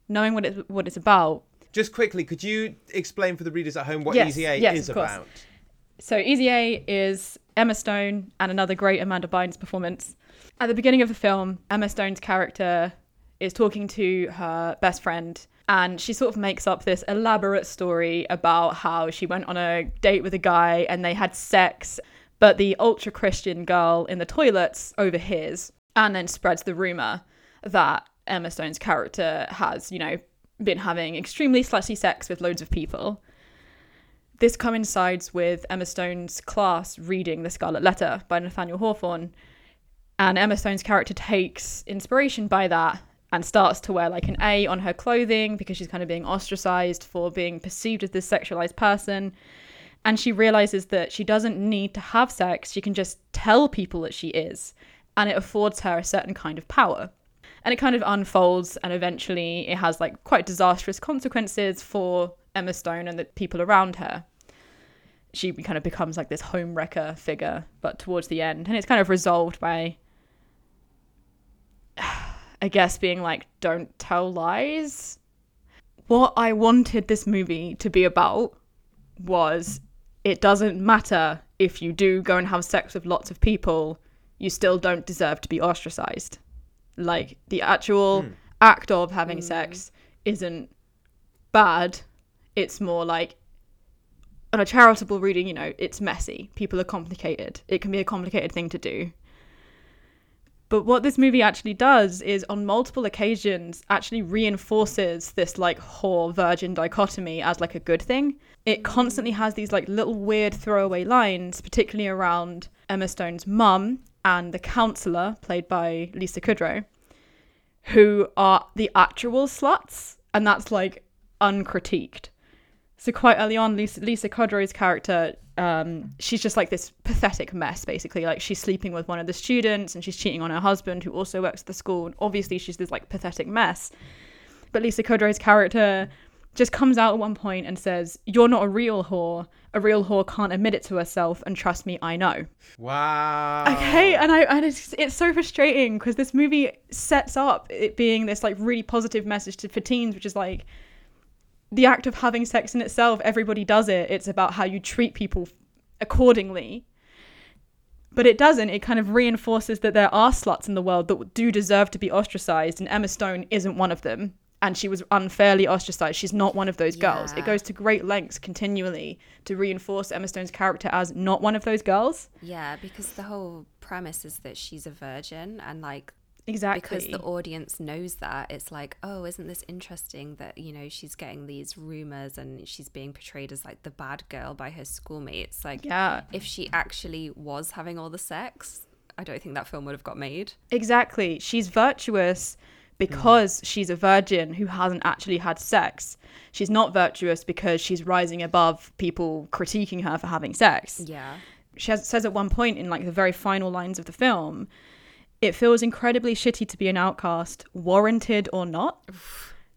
knowing what it what it's about. Just quickly, could you explain for the readers at home what Yes, Easy A yes, is about? so easy a is emma stone and another great amanda bynes performance. At the beginning of the film emma stone's character is talking to her best friend and she sort of makes up this elaborate story about how she went on a date with a guy and they had sex but the ultra christian girl in the toilets overhears and then spreads the rumor that emma stone's character has you know been having extremely slutty sex with loads of people this coincides with Emma Stone's class reading The Scarlet Letter by Nathaniel Hawthorne. And Emma Stone's character takes inspiration by that and starts to wear like an A on her clothing because she's kind of being ostracized for being perceived as this sexualized person. And she realizes that she doesn't need to have sex, she can just tell people that she is. And it affords her a certain kind of power. And it kind of unfolds, and eventually it has like quite disastrous consequences for Emma Stone and the people around her she kind of becomes like this home wrecker figure, but towards the end, and it's kind of resolved by, I guess, being like, don't tell lies. What I wanted this movie to be about was it doesn't matter if you do go and have sex with lots of people, you still don't deserve to be ostracized. Like the actual hmm. act of having hmm. sex isn't bad. It's more like on a charitable reading, you know, it's messy. People are complicated. It can be a complicated thing to do. But what this movie actually does is, on multiple occasions, actually reinforces this like whore virgin dichotomy as like a good thing. It constantly has these like little weird throwaway lines, particularly around Emma Stone's mum and the counselor, played by Lisa Kudrow, who are the actual sluts, and that's like uncritiqued. So quite early on, Lisa, Lisa Kudrow's character, um, she's just like this pathetic mess, basically. Like she's sleeping with one of the students, and she's cheating on her husband, who also works at the school. And obviously, she's this like pathetic mess. But Lisa Kudrow's character just comes out at one point and says, "You're not a real whore. A real whore can't admit it to herself, and trust me, I know." Wow. Okay, and I and it's it's so frustrating because this movie sets up it being this like really positive message to, for teens, which is like the act of having sex in itself. Everybody does it. It's about how you treat people accordingly. But it doesn't. It kind of reinforces that there are sluts in the world that do deserve to be ostracized, and Emma Stone isn't one of them. And she was unfairly ostracized. She's not one of those girls. It goes to great lengths continually to reinforce Emma Stone's character as not one of those girls. Yeah, because the whole premise is that she's a virgin and like Exactly. because the audience knows that it's like oh isn't this interesting that you know she's getting these rumors and she's being portrayed as like the bad girl by her schoolmates like Yeah. if she actually was having all the sex i don't think that film would have got made Exactly. She's virtuous Mm. because she's a virgin who hasn't actually had sex. She's not virtuous because she's rising above people critiquing her for having sex. yeah She has, says at one point in like the very final lines of the film, it feels incredibly shitty to be an outcast, warranted or not.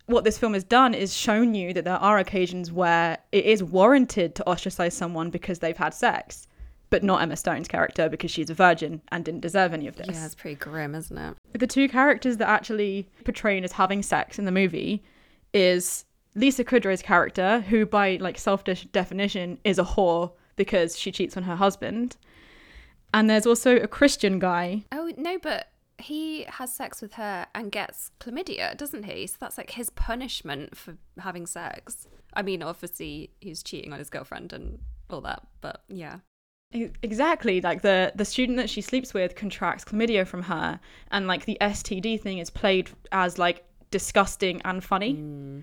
What this film has done is shown you that there are occasions where it is warranted to ostracize someone because they've had sex, but not Emma Stone's character because she's a virgin and didn't deserve any of this. Yeah it's pretty grim isn't it? The two characters that actually portraying as having sex in the movie is Lisa Kudrow's character, who by like self definition is a whore because she cheats on her husband, and there's also a Christian guy. oh no but he has sex with her and gets chlamydia doesn't he? So that's like his punishment for having sex. I mean obviously he's cheating on his girlfriend and all that but yeah Exactly, like the the student that she sleeps with contracts chlamydia from her, and like the STD thing is played as like disgusting and funny, mm.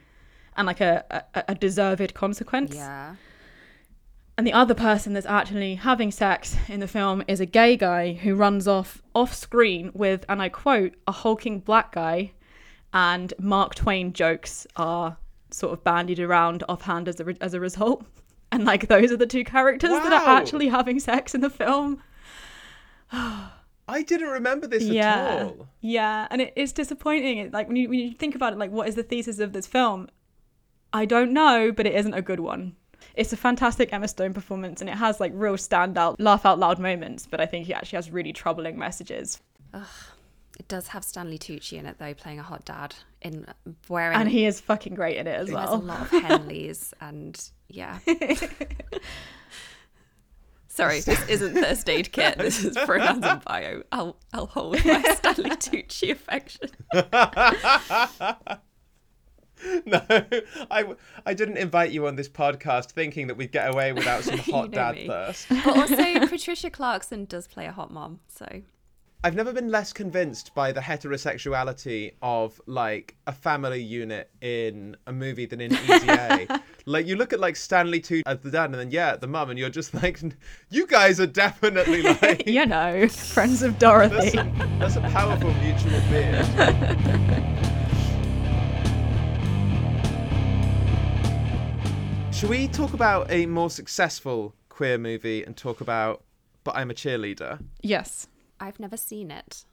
and like a, a a deserved consequence. yeah And the other person that's actually having sex in the film is a gay guy who runs off off screen with, and I quote, a hulking black guy. And Mark Twain jokes are sort of bandied around offhand as a, re- as a result. And like those are the two characters that are actually having sex in the film. I didn't remember this yeah. at all. Yeah. And it's disappointing. It, like when you, when you think about it, like what is the thesis of this film? I don't know, but it isn't a good one. It's a fantastic Emma Stone performance and it has like real standout, laugh out loud moments, but I think it actually has really troubling messages. It does have Stanley Tucci in it though, playing a hot dad in wearing. And he is fucking great in it as well. there's a lot of Henleys and yeah. Sorry, this isn't first aid kit. This is pronouns and bio. I'll I'll hold my Stanley Tucci affection. No, I, I didn't invite you on this podcast thinking that we'd get away without some You hot know dad me. thirst. But also, Patricia Clarkson does play a hot mom, so I've never been less convinced by the heterosexuality of like a family unit in a movie than in Easy A. like you look at like Stanley Tucci as the dad, and then yeah, the mum, and you're just like, you guys are definitely like. you know, friends of Dorothy. That's a powerful mutual beard. Should we talk about a more successful queer movie and talk about But I'm a Cheerleader? yes. I've never seen it.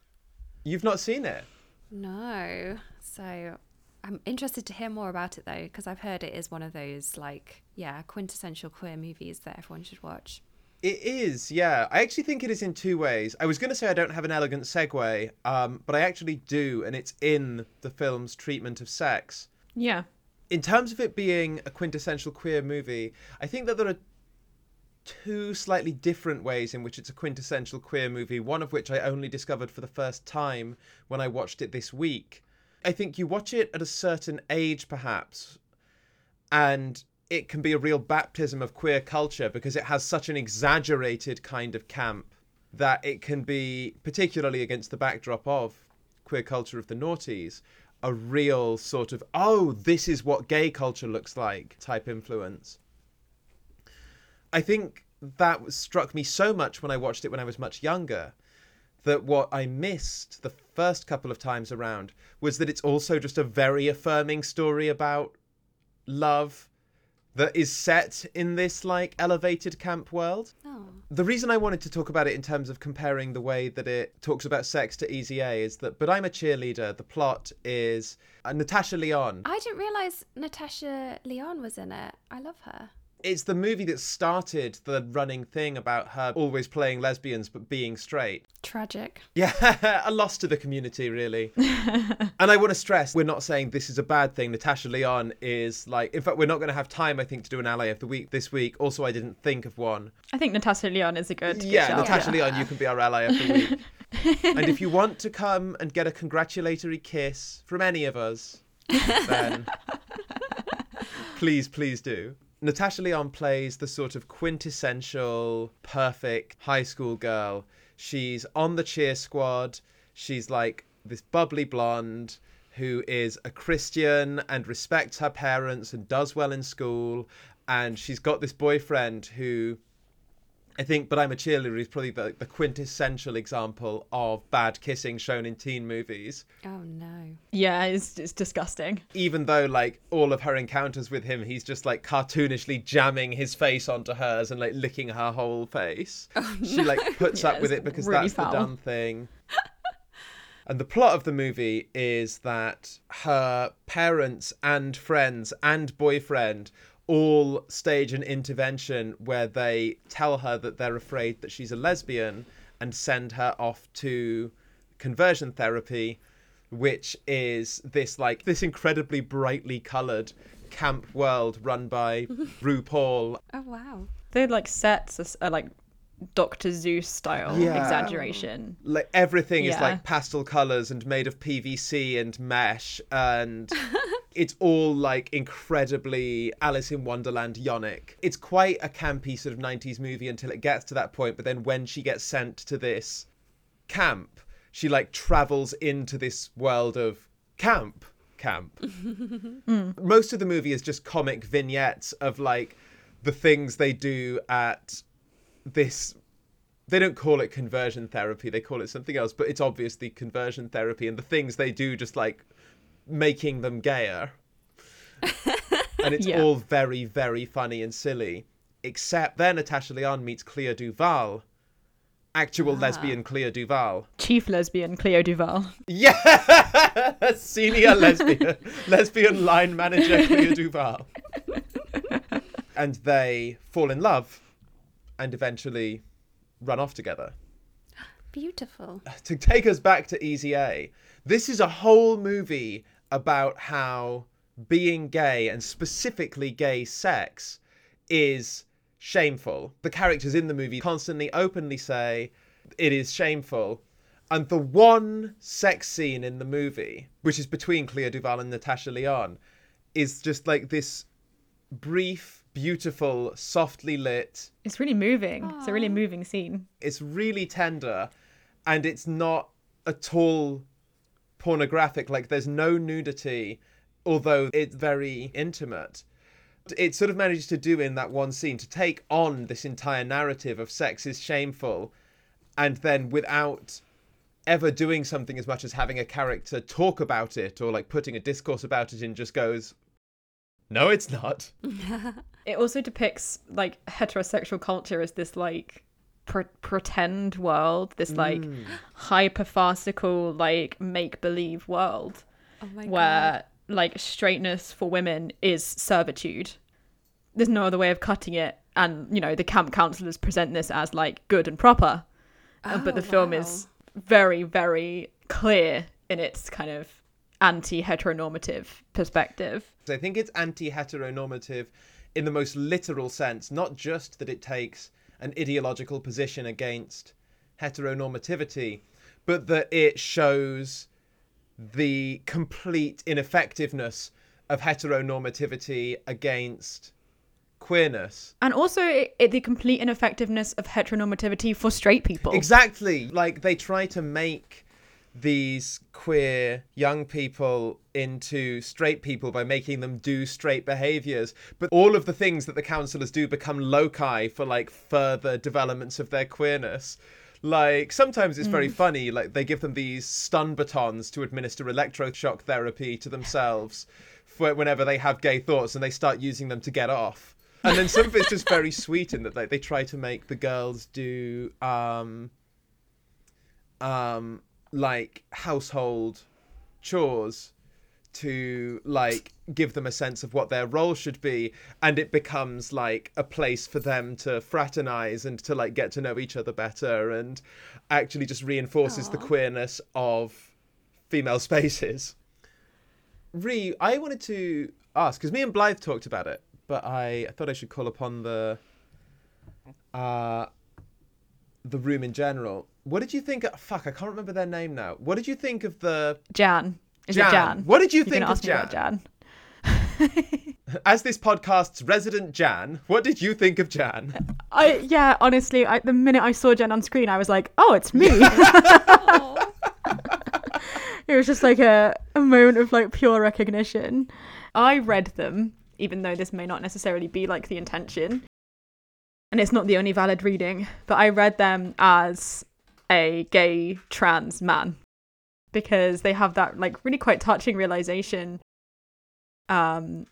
You've not seen it? No, so I'm interested to hear more about it though, because I've heard it is one of those like yeah quintessential queer movies that everyone should watch. It is, yeah. I actually think it is in two ways. I was going to say I don't have an elegant segue, um, but I actually do, and it's in the film's treatment of sex. Yeah. in terms of it being a quintessential queer movie, I think that there are two slightly different ways in which it's a quintessential queer movie, one of which I only discovered for the first time when I watched it this week. I think you watch it at a certain age, perhaps, and it can be a real baptism of queer culture because it has such an exaggerated kind of camp that it can be, particularly against the backdrop of queer culture of the noughties, a real sort of, oh, this is what gay culture looks like type influence. I think that struck me so much when I watched it when I was much younger that what I missed the first couple of times around was that it's also just a very affirming story about love that is set in this like elevated camp world. Oh. The reason I wanted to talk about it in terms of comparing the way that it talks about sex to Easy A is that But I'm a Cheerleader, the plot is uh, Natasha Lyonne. I didn't realize Natasha Lyonne was in it. I love her. It's the movie that started the running thing about her always playing lesbians but being straight. Tragic. Yeah, a loss to the community, really. and I want to stress, we're not saying this is a bad thing. Natasha Lyonne is like, in fact, we're not going to have time, I think, to do an ally of the week this week. Also, I didn't think of one. I think Natasha Lyonne is a good. good yeah, shout. Natasha Lyonne, you can be our ally of the week. and if you want to come and get a congratulatory kiss from any of us, then please, please do. Natasha Lyonne plays the sort of quintessential perfect high school girl. She's on the cheer squad. She's like this bubbly blonde who is a Christian and respects her parents and does well in school. And she's got this boyfriend who I think, but I'm a cheerleader is probably the, the quintessential example of bad kissing shown in teen movies. Oh no. Yeah, it's it's disgusting. Even though, like, all of her encounters with him, he's just like cartoonishly jamming his face onto hers and like licking her whole face. Oh, she like puts Yeah, up with it because really that's foul. the done thing. And the plot of the movie is that her parents and friends and boyfriend all stage an intervention where they tell her that they're afraid that she's a lesbian and send her off to conversion therapy, which is this like this incredibly brightly colored camp world run by RuPaul Oh wow. They like sets a, a like Doctor Seuss style Yeah. exaggeration. like everything is like pastel colors and made of PVC and mesh and it's all like incredibly Alice in Wonderland yonic. It's quite a campy sort of 90s movie until it gets to that point but then when she gets sent to this camp she like travels into this world of camp camp. Most of the movie is just comic vignettes of like the things they do at this they don't call it conversion therapy they call it something else but it's obviously conversion therapy and the things they do just like making them gayer and it's Yeah. all very very funny and silly except then natasha lyonne meets Clea DuVall actual ah. lesbian Clea DuVall Chief lesbian Clea DuVall. yeah senior lesbian lesbian line manager Clea DuVall and they fall in love and eventually run off together Beautiful. to take us back to Easy A, this is a whole movie about how being gay and specifically gay sex is shameful. The characters in the movie constantly openly say it is shameful. And the one sex scene in the movie, which is between Clea DuVall and Natasha Lyonne, is just like this brief, beautiful, softly lit It's really moving. It's a really moving scene. it's really tender and it's not at all pornographic like there's no nudity although it's very intimate. It sort of manages to do in that one scene to take on this entire narrative of sex is shameful and then without ever doing something as much as having a character talk about it or like putting a discourse about it in just goes no it's not. It also depicts like heterosexual culture as this like pre- pretend world, this like hyper farcical like make believe world Oh my where like straightness for women is servitude. There's no other way of cutting it, and you know the camp counselors present this as like good and proper, Uh, but the Oh, film is very very clear in its kind of anti-heteronormative perspective. I think it's anti heteronormative in the most literal sense, not just that it takes an ideological position against heteronormativity, but that it shows the complete ineffectiveness of heteronormativity against queerness. And also it, it- the complete ineffectiveness of heteronormativity for straight people. Exactly. Like they try to make these queer young people into straight people by making them do straight behaviors. But all of the things that the counselors do become loci for like further developments of their queerness. Like sometimes it's very funny like they give them these stun batons to administer electroshock therapy to themselves for whenever they have gay thoughts and they start using them to get off. And then some of it's just very sweet in that like, they try to make the girls do um um like household chores to like give them a sense of what their role should be and it becomes like a place for them to fraternize and to like get to know each other better and actually just reinforces the queerness of female spaces Rhy, I wanted to ask because me and Blythe talked about it, but I, I thought I should call upon the uh the room in general. What did you think? Fuck, I can't remember their name now. What did you think of the Jan. Is Jan? it Jan? What did you You're think of ask me about Jan? as this podcast's resident Jan? What did you think of Jan? I yeah, honestly, I, the minute I saw Jan on screen, I was like, oh, it's me. it was just like a, a moment of like pure recognition. I read them, even though this may not necessarily be like the intention, and it's not the only valid reading, but I read them as a gay trans man because they have that like really quite touching realization um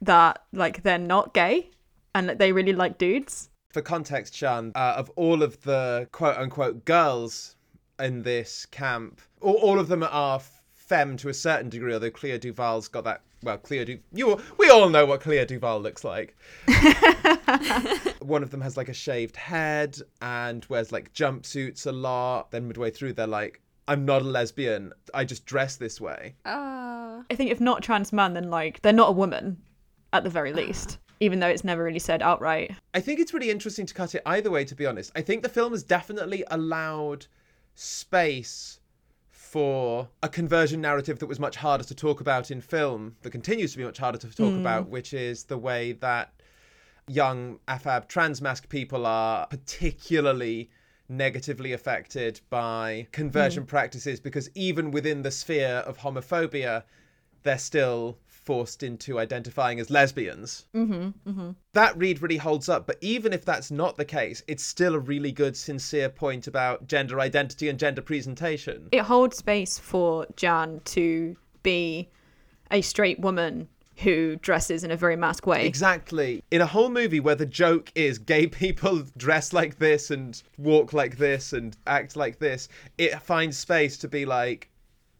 that like they're not gay and that they really like dudes For context, Siân, uh, of all of the quote unquote girls in this camp, all, all of them are femme to a certain degree, although Clea DuVall's got that. Well, Cleo Du, you we all know what Clea DuVall looks like. One of them has like a shaved head and wears like jumpsuits a lot. Then midway through, they're like, "I'm not a lesbian. I just dress this way." Oh. I think if not trans man, then like they're not a woman, at the very least. Ah. Even though it's never really said outright. I think it's really interesting to cut it either way, to be honest. I think the film has definitely allowed space for a conversion narrative that was much harder to talk about in film, that continues to be much harder to talk hmm. about, which is the way that young AFAB transmasc people are particularly negatively affected by conversion practices because even within the sphere of homophobia, they're still forced into identifying as lesbians. Mm-hmm, That read really holds up, but even if that's not the case, it's still a really good, sincere point about gender identity and gender presentation. It holds space for Jan to be a straight woman who dresses in a very masc way. Exactly. In a whole movie where the joke is gay people dress like this and walk like this and act like this, it finds space to be like,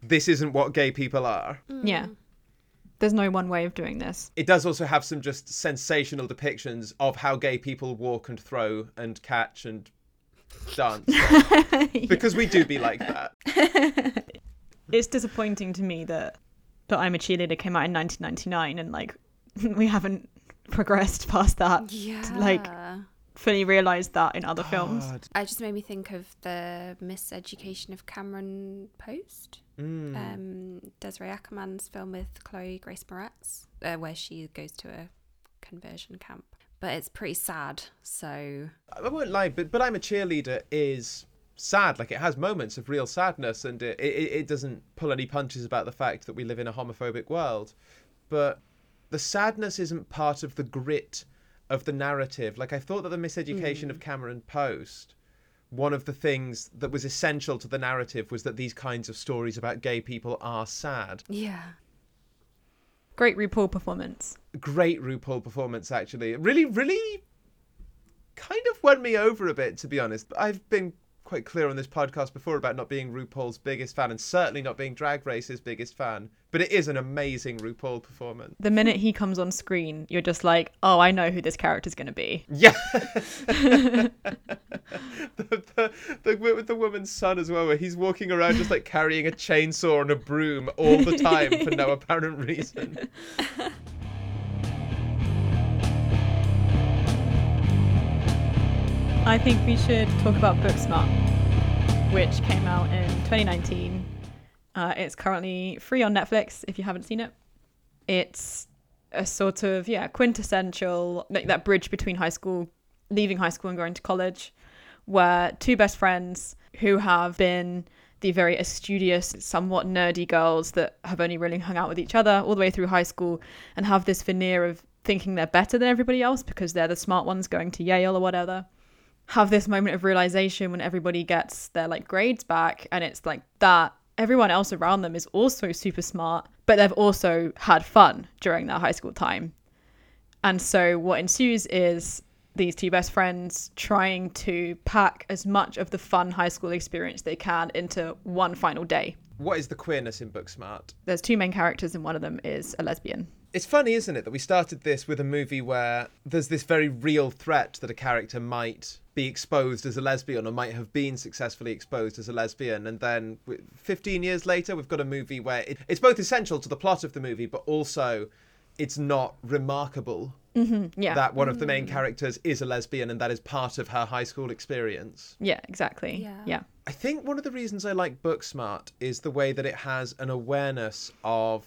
this isn't what gay people are. Mm. Yeah. There's no one way of doing this. It does also have some just sensational depictions of how gay people walk and throw and catch and dance. Because we do be like that. It's disappointing to me that that I'm a cheerleader came out in 1999 and like we haven't progressed past that. Yeah. To, like fully realized that in other films. I just made me think of the miseducation of Cameron Post. Mm. Um, Desiree Akhavan's film with Chloe Grace Moretz, uh, where she goes to a conversion camp. But it's pretty sad. So I won't lie, but but I'm a cheerleader is sad. Like it has moments of real sadness, and it, it it doesn't pull any punches about the fact that we live in a homophobic world. But the sadness isn't part of the grit of the narrative. Like I thought that the miseducation of mm. Cameron Post, one of the things that was essential to the narrative was that these kinds of stories about gay people are sad. yeah, Great RuPaul performance. great RuPaul performance actually. It Really, really kind of won me over a bit to be honest. I've been quite clear on this podcast before about not being RuPaul's biggest fan and certainly not being Drag Race's biggest fan. But it is an amazing RuPaul performance. The minute he comes on screen, you're just like, oh, I know who this character's going to be. Yeah. the, the, the, with the woman's son as well, where he's walking around just like carrying a chainsaw and a broom all the time for no apparent reason. I think we should talk about Booksmart, which came out in 2019. Uh, it's currently free on Netflix if you haven't seen it. It's a sort of yeah quintessential like that bridge between high school, leaving high school and going to college, where two best friends who have been the very studious, somewhat nerdy girls that have only really hung out with each other all the way through high school and have this veneer of thinking they're better than everybody else because they're the smart ones going to Yale or whatever. Have this moment of realization when everybody gets their like grades back and it's like that everyone else around them is also super smart, but they've also had fun during their high school time. And so what ensues is these two best friends trying to pack as much of the fun high school experience they can into one final day. What is the queerness in Booksmart? There's two main characters, and one of them is a lesbian. It's funny, isn't it, that we started this with a movie where there's this very real threat that a character might be exposed as a lesbian or might have been successfully exposed as a lesbian. And then 15 years later, we've got a movie where it, it's both essential to the plot of the movie, but also it's not remarkable Mm-hmm. Yeah. that one of the main characters is a lesbian and that is part of her high school experience. yeah, exactly. Yeah. Yeah. I think one of the reasons I like Booksmart is the way that it has an awareness of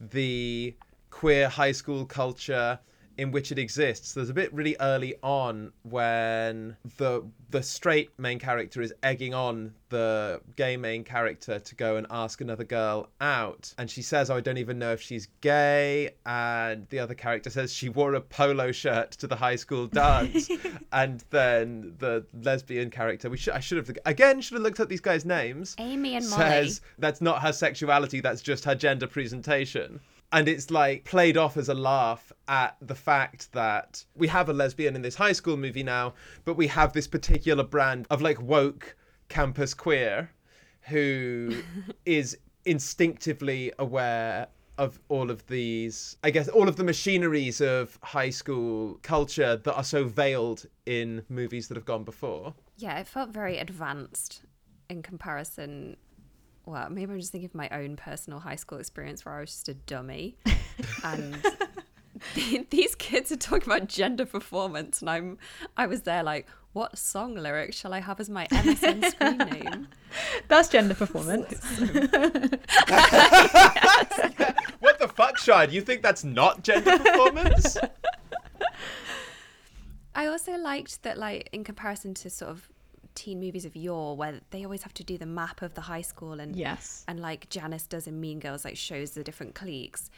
the queer high school culture in which it exists. There's a bit really early on when the the straight main character is egging on the gay main character to go and ask another girl out and she says oh, I don't even know if she's gay and the other character says she wore a polo shirt to the high school dance and then the lesbian character we should I should have again should have looked up these guys names Amy and Molly. says that's not her sexuality, that's just her gender presentation. And it's like played off as a laugh at the fact that we have a lesbian in this high school movie now, but we have this particular brand of like woke campus queer who is instinctively aware of all of these, I guess, all of the machineries of high school culture that are so veiled in movies that have gone before. Yeah, it felt very advanced in comparison. Well, maybe I'm just thinking of my own personal high school experience where I was just a dummy. and th- these kids are talking about gender performance, and I'm, I was there like, what song lyric shall I have as my MSN screen name? That's gender performance. What the fuck, Shard? You think that's not gender performance? I also liked that, like, in comparison to sort of teen movies of yore, where they always have to do the map of the high school and yes. and like Janis does in Mean Girls, like shows the different cliques.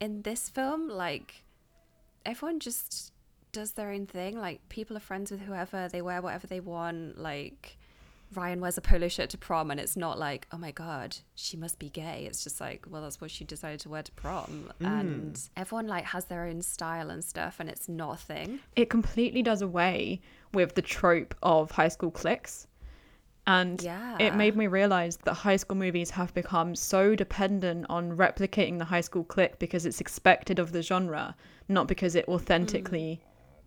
In this film, like everyone just does their own thing. Like people are friends with whoever, they wear whatever they want. Like Ryan wears a polo shirt to prom, and it's not like, oh my god, she must be gay. It's just like, well, that's what she decided to wear to prom, mm. and everyone like has their own style and stuff, and it's not a thing. It completely does away with the trope of high school cliques. And Yeah. it made me realize that high school movies have become so dependent on replicating the high school clique because it's expected of the genre, not because it mm. authentically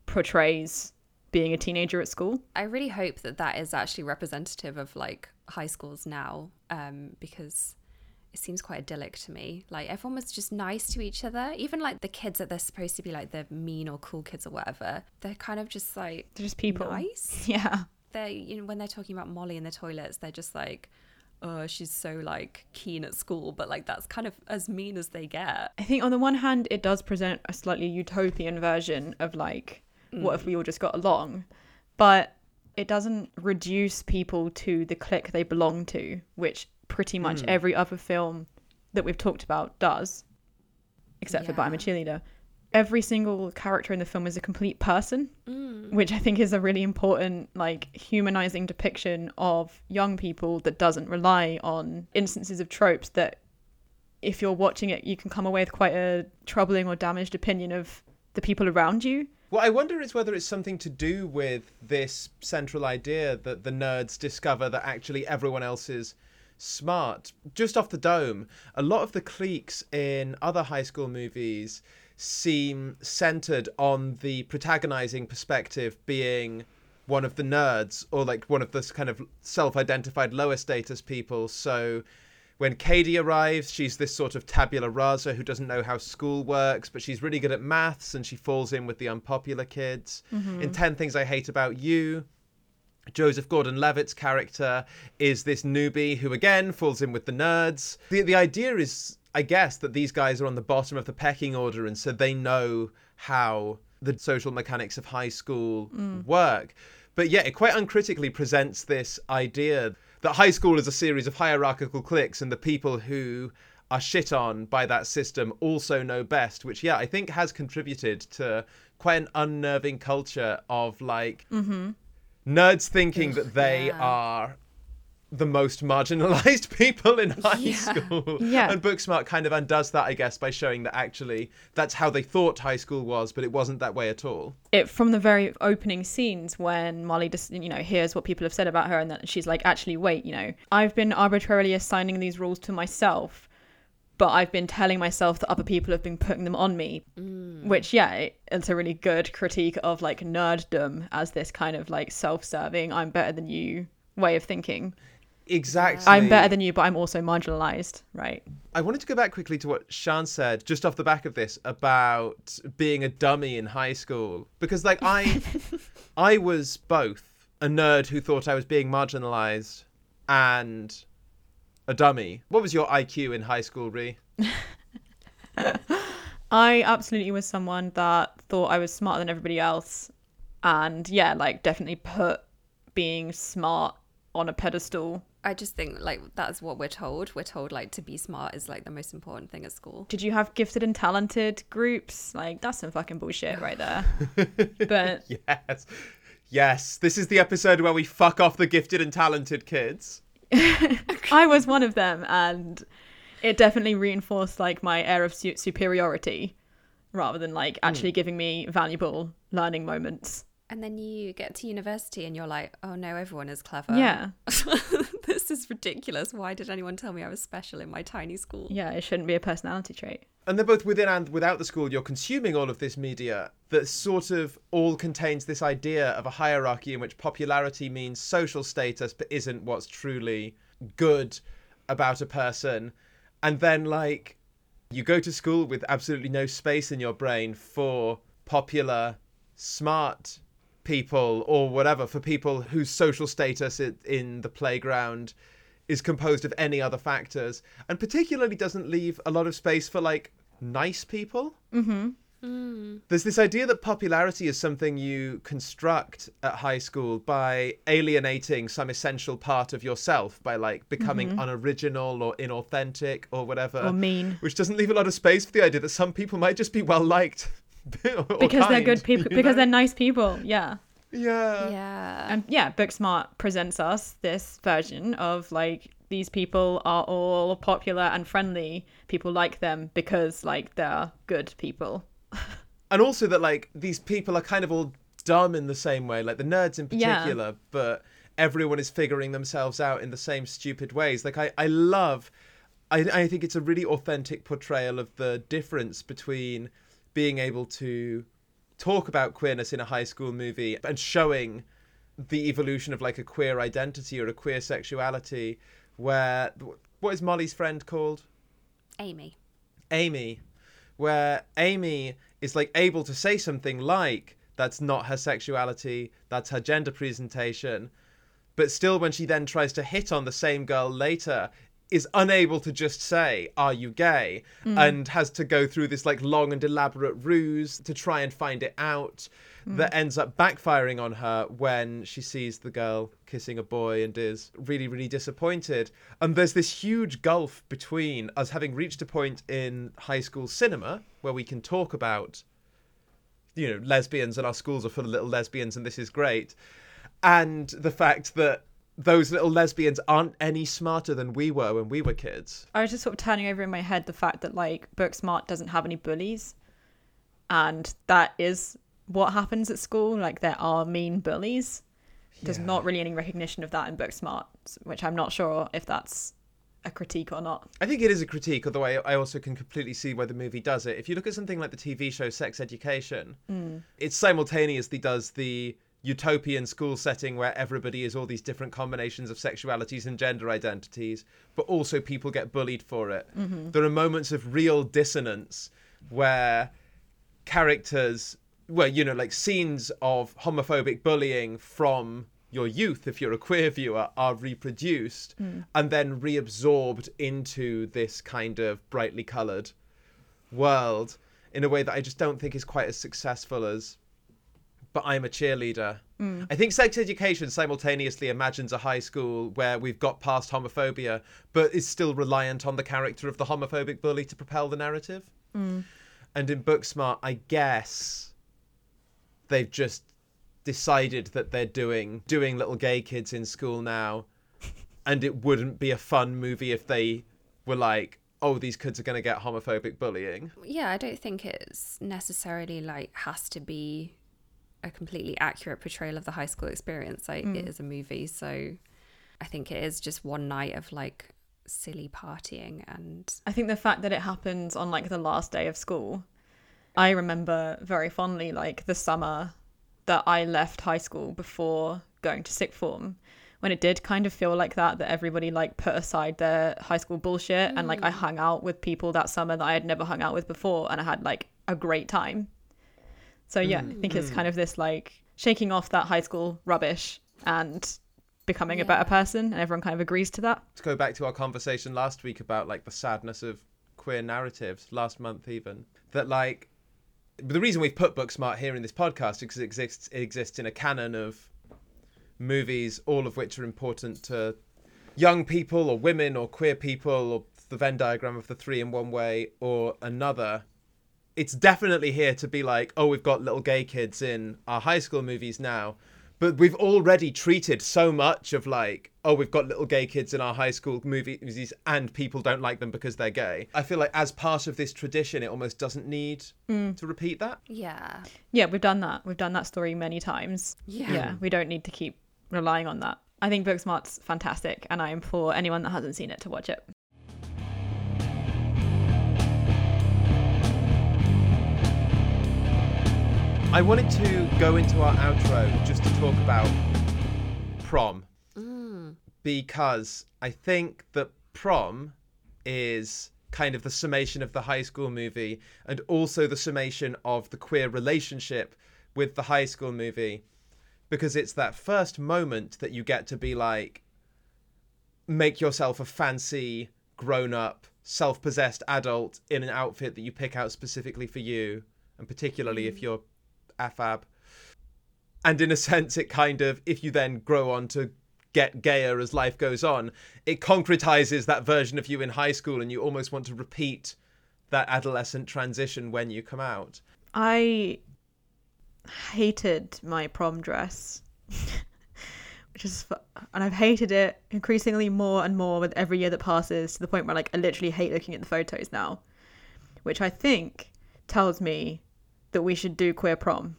portrays being a teenager at school. I really hope that that is actually representative of like high schools now, um, because it seems quite idyllic to me. Like everyone was just nice to each other, even like the kids that they're supposed to be like the mean or cool kids or whatever. They're kind of just like They're just people. nice. Yeah. They, you know, when they're talking about Molly in the toilets, they're just like, oh, she's so like keen at school, but like that's kind of as mean as they get. I think on the one hand, it does present a slightly utopian version of like, what if we all just got along? But it doesn't reduce people to the clique they belong to, which pretty much mm. every other film that we've talked about does, except for But I'm a Cheerleader. Every single character in the film is a complete person, mm. which I think is a really important, like, humanizing depiction of young people that doesn't rely on instances of tropes that if you're watching it, you can come away with quite a troubling or damaged opinion of the people around you. What I wonder is whether it's something to do with this central idea that the nerds discover that actually everyone else is smart. Just off the dome, a lot of the cliques in other high school movies seem centered on the protagonizing perspective being one of the nerds or like one of the kind of self-identified lower status people so when Cady arrives, she's this sort of tabula rasa who doesn't know how school works, but she's really good at maths and she falls in with the unpopular kids. Mm-hmm. In 10 Things I Hate About You, Joseph Gordon-Levitt's character is this newbie who again falls in with the nerds. The the idea is I guess that these guys are on the bottom of the pecking order and so they know how the social mechanics of high school mm. work. But yeah, it quite uncritically presents this idea that high school is a series of hierarchical cliques and the people who are shit on by that system also know best, which yeah, I think has contributed to quite an unnerving culture of like mm-hmm. nerds thinking that they yeah. are the most marginalized people in high Yeah. school. Yeah. And Booksmart kind of undoes that, I guess, by showing that actually that's how they thought high school was, but it wasn't that way at all. it from the very opening scenes when Molly just you know hears what people have said about her and that she's like actually wait you know I've been arbitrarily assigning these rules to myself but I've been telling myself that other people have been putting them on me mm. which yeah it's a really good critique of like nerddom as this kind of like self-serving I'm better than you way of thinking Exactly. I'm better than you but I'm also marginalized right I wanted to go back quickly to what Siân said just off the back of this about being a dummy in high school because like I I was both a nerd who thought I was being marginalized and a dummy. What was your IQ in high school, Rhy? I absolutely was someone that thought I was smarter than everybody else. And yeah, like definitely put being smart on a pedestal. I just think like that's what we're told. We're told like to be smart is like the most important thing at school. Did you have gifted and talented groups? Like that's some fucking bullshit right there. but Yes. Yes. This is the episode where we fuck off the gifted and talented kids. I was one of them and it definitely reinforced like my air of su- superiority rather than like hmm. actually giving me valuable learning moments. And then you get to university and you're like, oh no, everyone is clever. Yeah. this is ridiculous. Why did anyone tell me I was special in my tiny school? Yeah, it shouldn't be a personality trait. And they're both within and without the school, you're consuming all of this media that sort of all contains this idea of a hierarchy in which popularity means social status but isn't what's truly good about a person. And then, like, you go to school with absolutely no space in your brain for popular, smart people or whatever, for people whose social status in the playground is composed of any other factors, and particularly doesn't leave a lot of space for, like, nice people. Mm-hmm. Hmm. There's this idea that popularity is something you construct at high school by alienating some essential part of yourself by like becoming mm-hmm. unoriginal or inauthentic or whatever. Or mean. Which doesn't leave a lot of space for the idea that some people might just be well liked. Or Because they're good people because know? they're nice people. Yeah. Yeah. Yeah. And yeah, Booksmart presents us this version of like these people are all popular and friendly. People like them because like they're good people. and also that like these people are kind of all dumb in the same way like the nerds in Yeah. particular but everyone is figuring themselves out in the same stupid ways like i i love i i think it's a really authentic portrayal of the difference between being able to talk about queerness in a high school movie and showing the evolution of like a queer identity or a queer sexuality where what is molly's friend called Amy. Amy, where Amy is like able to say something like that's not her sexuality, that's her gender presentation, but still when she then tries to hit on the same girl later is unable to just say are you gay? Mm. And has to go through this like long and elaborate ruse to try and find it out mm. that ends up backfiring on her when she sees the girl kissing a boy and is really really disappointed. And there's this huge gulf between us having reached a point in high school cinema where we can talk about you know lesbians and our schools are full of little lesbians and this is great and the fact that those little lesbians aren't any smarter than we were when we were kids I was just sort of turning over in my head the fact that like Booksmart doesn't have any bullies, and that is what happens at school. Like there are mean bullies. There's Yeah. not really any recognition of that in Booksmart, which I'm not sure if that's a critique or not. I think it is a critique, although I, I also can completely see why the movie does it. If you look at something like the TV show Sex Education, hmm. it simultaneously does the utopian school setting where everybody is all these different combinations of sexualities and gender identities, but also people get bullied for it. Mm-hmm. There are moments of real dissonance where characters well you know like scenes of homophobic bullying from your youth, if you're a queer viewer, are reproduced hmm. and then reabsorbed into this kind of brightly coloured world in a way that I just don't think is quite as successful as But I'm a Cheerleader. Mm. I think sex education simultaneously imagines a high school where we've got past homophobia, but is still reliant on the character of the homophobic bully to propel the narrative. Mm. And in Booksmart, I guess they've just decided that they're doing doing little gay kids in school now, and it wouldn't be a fun movie if they were like, "Oh, these kids are going to get homophobic bullying." Yeah, I don't think it's necessarily like has to be a completely accurate portrayal of the high school experience. Like it mm. is a movie, so I think it is just one night of like silly partying and I think the fact that it happens on like the last day of school, I remember very fondly like the summer that I left high school before going to sixth form. When it did kind of feel like that, that everybody like put aside their high school bullshit and like I mm. hung out with people that summer that I had never hung out with before and I had like a great time. So yeah, I think it's mm. kind of this like shaking off that high school rubbish and becoming a better person and everyone kind of agrees to that. to go back to our conversation last week about like the sadness of queer narratives last month even that like the reason we've put booksmart here in this podcast is because it exists it exists in a canon of movies all of which are important to young people or women or queer people or the venn diagram of the three in one way or another it's definitely here to be like oh we've got little gay kids in our high school movies now but we've already treated so much of like oh we've got little gay kids in our high school movies and people don't like them because they're gay i feel like as part of this tradition it almost doesn't need mm. to repeat that yeah. Yeah, we've done that. We've done that story many times. Yeah. Yeah, we don't need to keep relying on that. I think Booksmart's fantastic, and I implore anyone that hasn't seen it to watch it. I wanted to go into our outro just to talk about prom. Mm. Because i think that prom is kind of the summation of the high school movie and also the summation of the queer relationship with the high school movie. Because it's that first moment that you get to be like make yourself a fancy grown up self-possessed adult in an outfit that you pick out specifically for you and particularly if mm. you're afab and in a sense it kind of if you then grow on to get gayer as life goes on it concretizes that version of you in high school and you almost want to repeat that adolescent transition when you come out. I hated my prom dress, which is, and I've hated it increasingly more and more with every year that passes to the point where like I literally hate looking at the photos now, which I think tells me that we should do queer prom,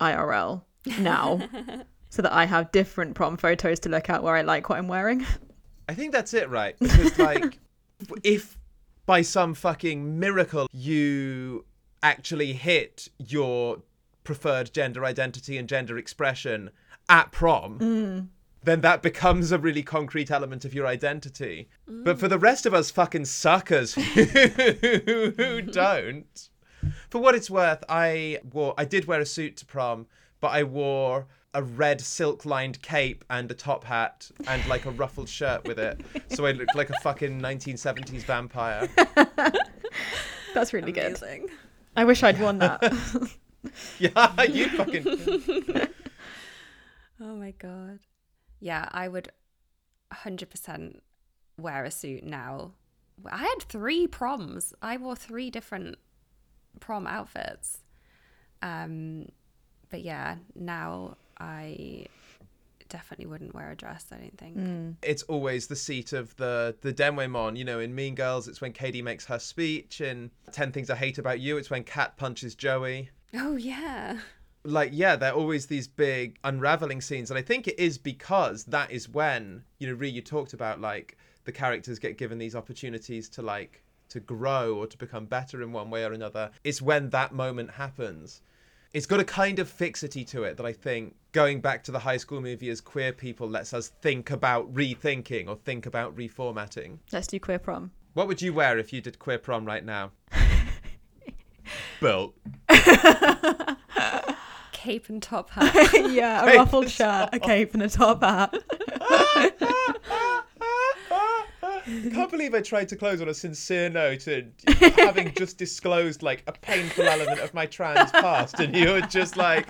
IRL now, so that I have different prom photos to look at where I like what I'm wearing. I think that's it, right? Because like, if by some fucking miracle you actually hit your preferred gender identity and gender expression at prom, mm. then that becomes a really concrete element of your identity. But for mm. the rest of us fucking suckers who don't, for what it's worth, I wore I did wear a suit to prom, but I wore a red silk lined cape and a top hat and like a ruffled shirt with it. So I looked like a fucking 1970s vampire. That's really good. Amazing. I wish I'd worn that. Yeah, you fucking Oh my god. Yeah, I would 100% wear a suit now. I had three proms. I wore three different prom outfits. Um but yeah, now I definitely wouldn't wear a dress, I don't think. it's always the seat of the the denouement. You know, in Mean Girls, it's when Cady makes her speech. In Ten Things I Hate About You, it's when Kat punches Joey. Oh yeah. Like, yeah, they're always these big unraveling scenes, and I think it is because that is when you know, Rhy, you talked about like the characters get given these opportunities to like to grow or to become better in one way or another. It's when that moment happens. It's got a kind of fixity to it that I think going back to the high school movie as queer people lets us think about rethinking or think about reformatting. Let's do queer prom. What would you wear if you did queer prom right now? Belt. cape and top hat. yeah, a Cape ruffled and shirt, a cape, and a top hat. Can't believe I tried to close on a sincere note and having just disclosed like a painful element of my trans past, and you were just like,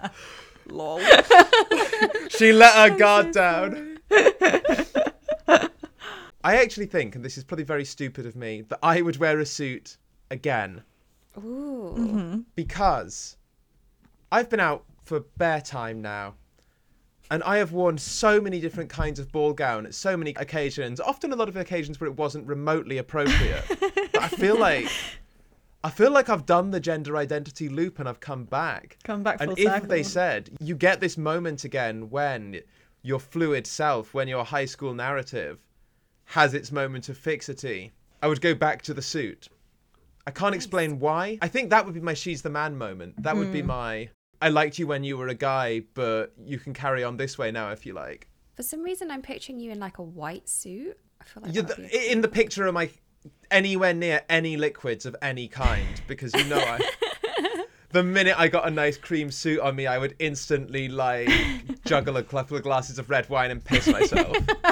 Lol. she let her guard down. I actually think, and this is probably very stupid of me, that I would wear a suit again Ooh. Mm-hmm. because I've been out for bare time now. And I have worn so many different kinds of ball gown at so many occasions, often a lot of occasions where it wasn't remotely appropriate. but I feel like I feel like I've done the gender identity loop and I've come back. Come back And if circle. they said you get this moment again when your fluid self, when your high school narrative has its moment of fixity, I would go back to the suit. I can't explain why. I think that would be my she's the man moment. That would be Hmm. my I liked you when you were a guy, but you can carry on this way now if you like. For some reason, I'm picturing you in like a white suit. I feel like the, be in the picture, am I anywhere near any liquids of any kind? Because you know I. The minute I got a nice cream suit on me, I would instantly like juggle a couple of glasses of red wine and piss myself.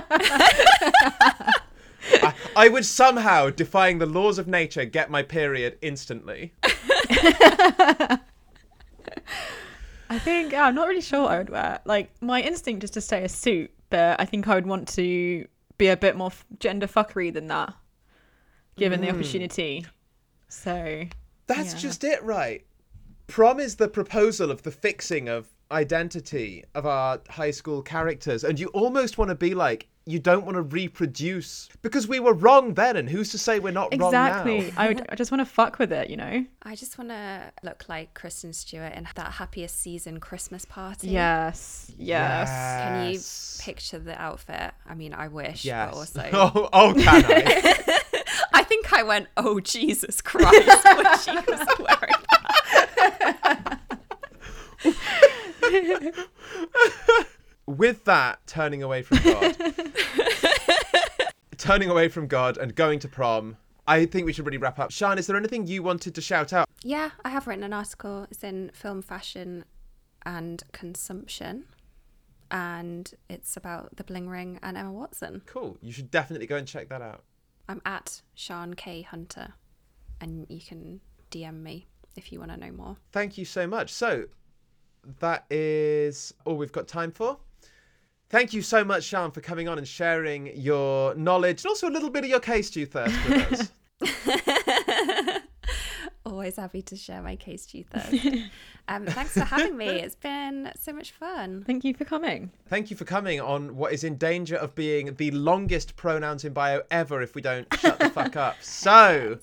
I, I would somehow, defying the laws of nature, get my period instantly. I think yeah, I'm not really sure what I would wear. Like my instinct is to say a suit, but I think I would want to be a bit more gender fuckery than that, given the hmm. opportunity. So That's Yeah. just it, right? Prom is the proposal of the fixing of identity of our high school characters, and you almost want to be like, you don't want to reproduce because we were wrong then, and who's to say we're not wrong exactly, now? I would. I just want to fuck with it, you know. I just want to look like Kristen Stewart in that happiest season Christmas party. Yes. Yes. Can you picture the outfit? I mean, I wish, Yes. but also, Oh, oh, can I? I think I went, "Oh Jesus Christ!" when she was wearing that. With that, turning away from God, turning away from God, and going to prom. I think we should really wrap up. Siân, is there anything you wanted to shout out? Yeah, I have written an article. It's in film, fashion, and consumption, and it's about the bling ring and Emma Watson. Cool. You should definitely go and check that out. I'm at Siân Kaye Hunter, and you can DM me if you want to know more. Thank you so much. So that is all we've got time for. Thank you so much, Siân, for coming on and sharing your knowledge and also a little bit of your case to thirst with us. Always happy to share my case to you, thirst. um, thanks for having me. It's been so much fun. Thank you for coming. Thank you for coming on what is in danger of being the longest pronouns in bio ever if we don't shut the fuck up. So,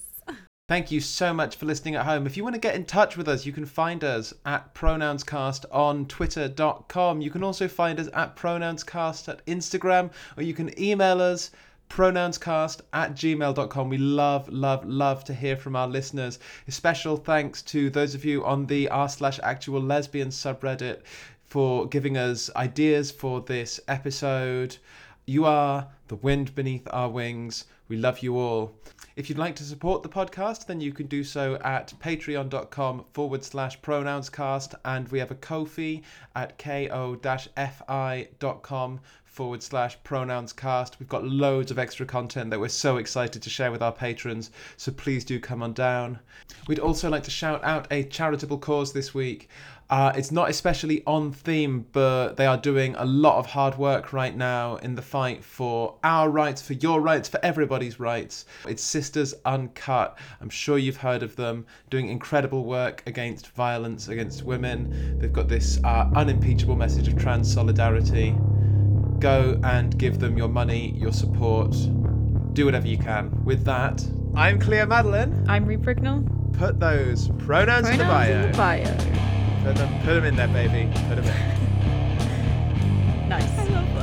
thank you so much for listening at home. If you want to get in touch with us, you can find us at pronounscast on twitter.com. You can also find us at pronounscast at Instagram, or you can email us pronounscast at gmail.com. We love, love, love to hear from our listeners. A special thanks to those of you on the r slash actual lesbian subreddit for giving us ideas for this episode. You are the wind beneath our wings. We love you all. If you'd like to support the podcast, then you can do so at patreon.com forward slash pronounscast. And we have a Ko-fi at ko-fi.com forward slash pronounscast. We've got loads of extra content that we're so excited to share with our patrons. So please do come on down. We'd also like to shout out a charitable cause this week. Uh, it's not especially on theme, but they are doing a lot of hard work right now in the fight for our rights, for your rights, for everybody's rights. It's Sisters Uncut. I'm sure you've heard of them, doing incredible work against violence against women. They've got this uh, unimpeachable message of trans solidarity. Go and give them your money, your support. Do whatever you can. With that, I'm Cleo Madeline. I'm Rhy Brignall. Put those pronouns, in the bio. in the bio. Put them, put them in there, baby. Put them in. nice.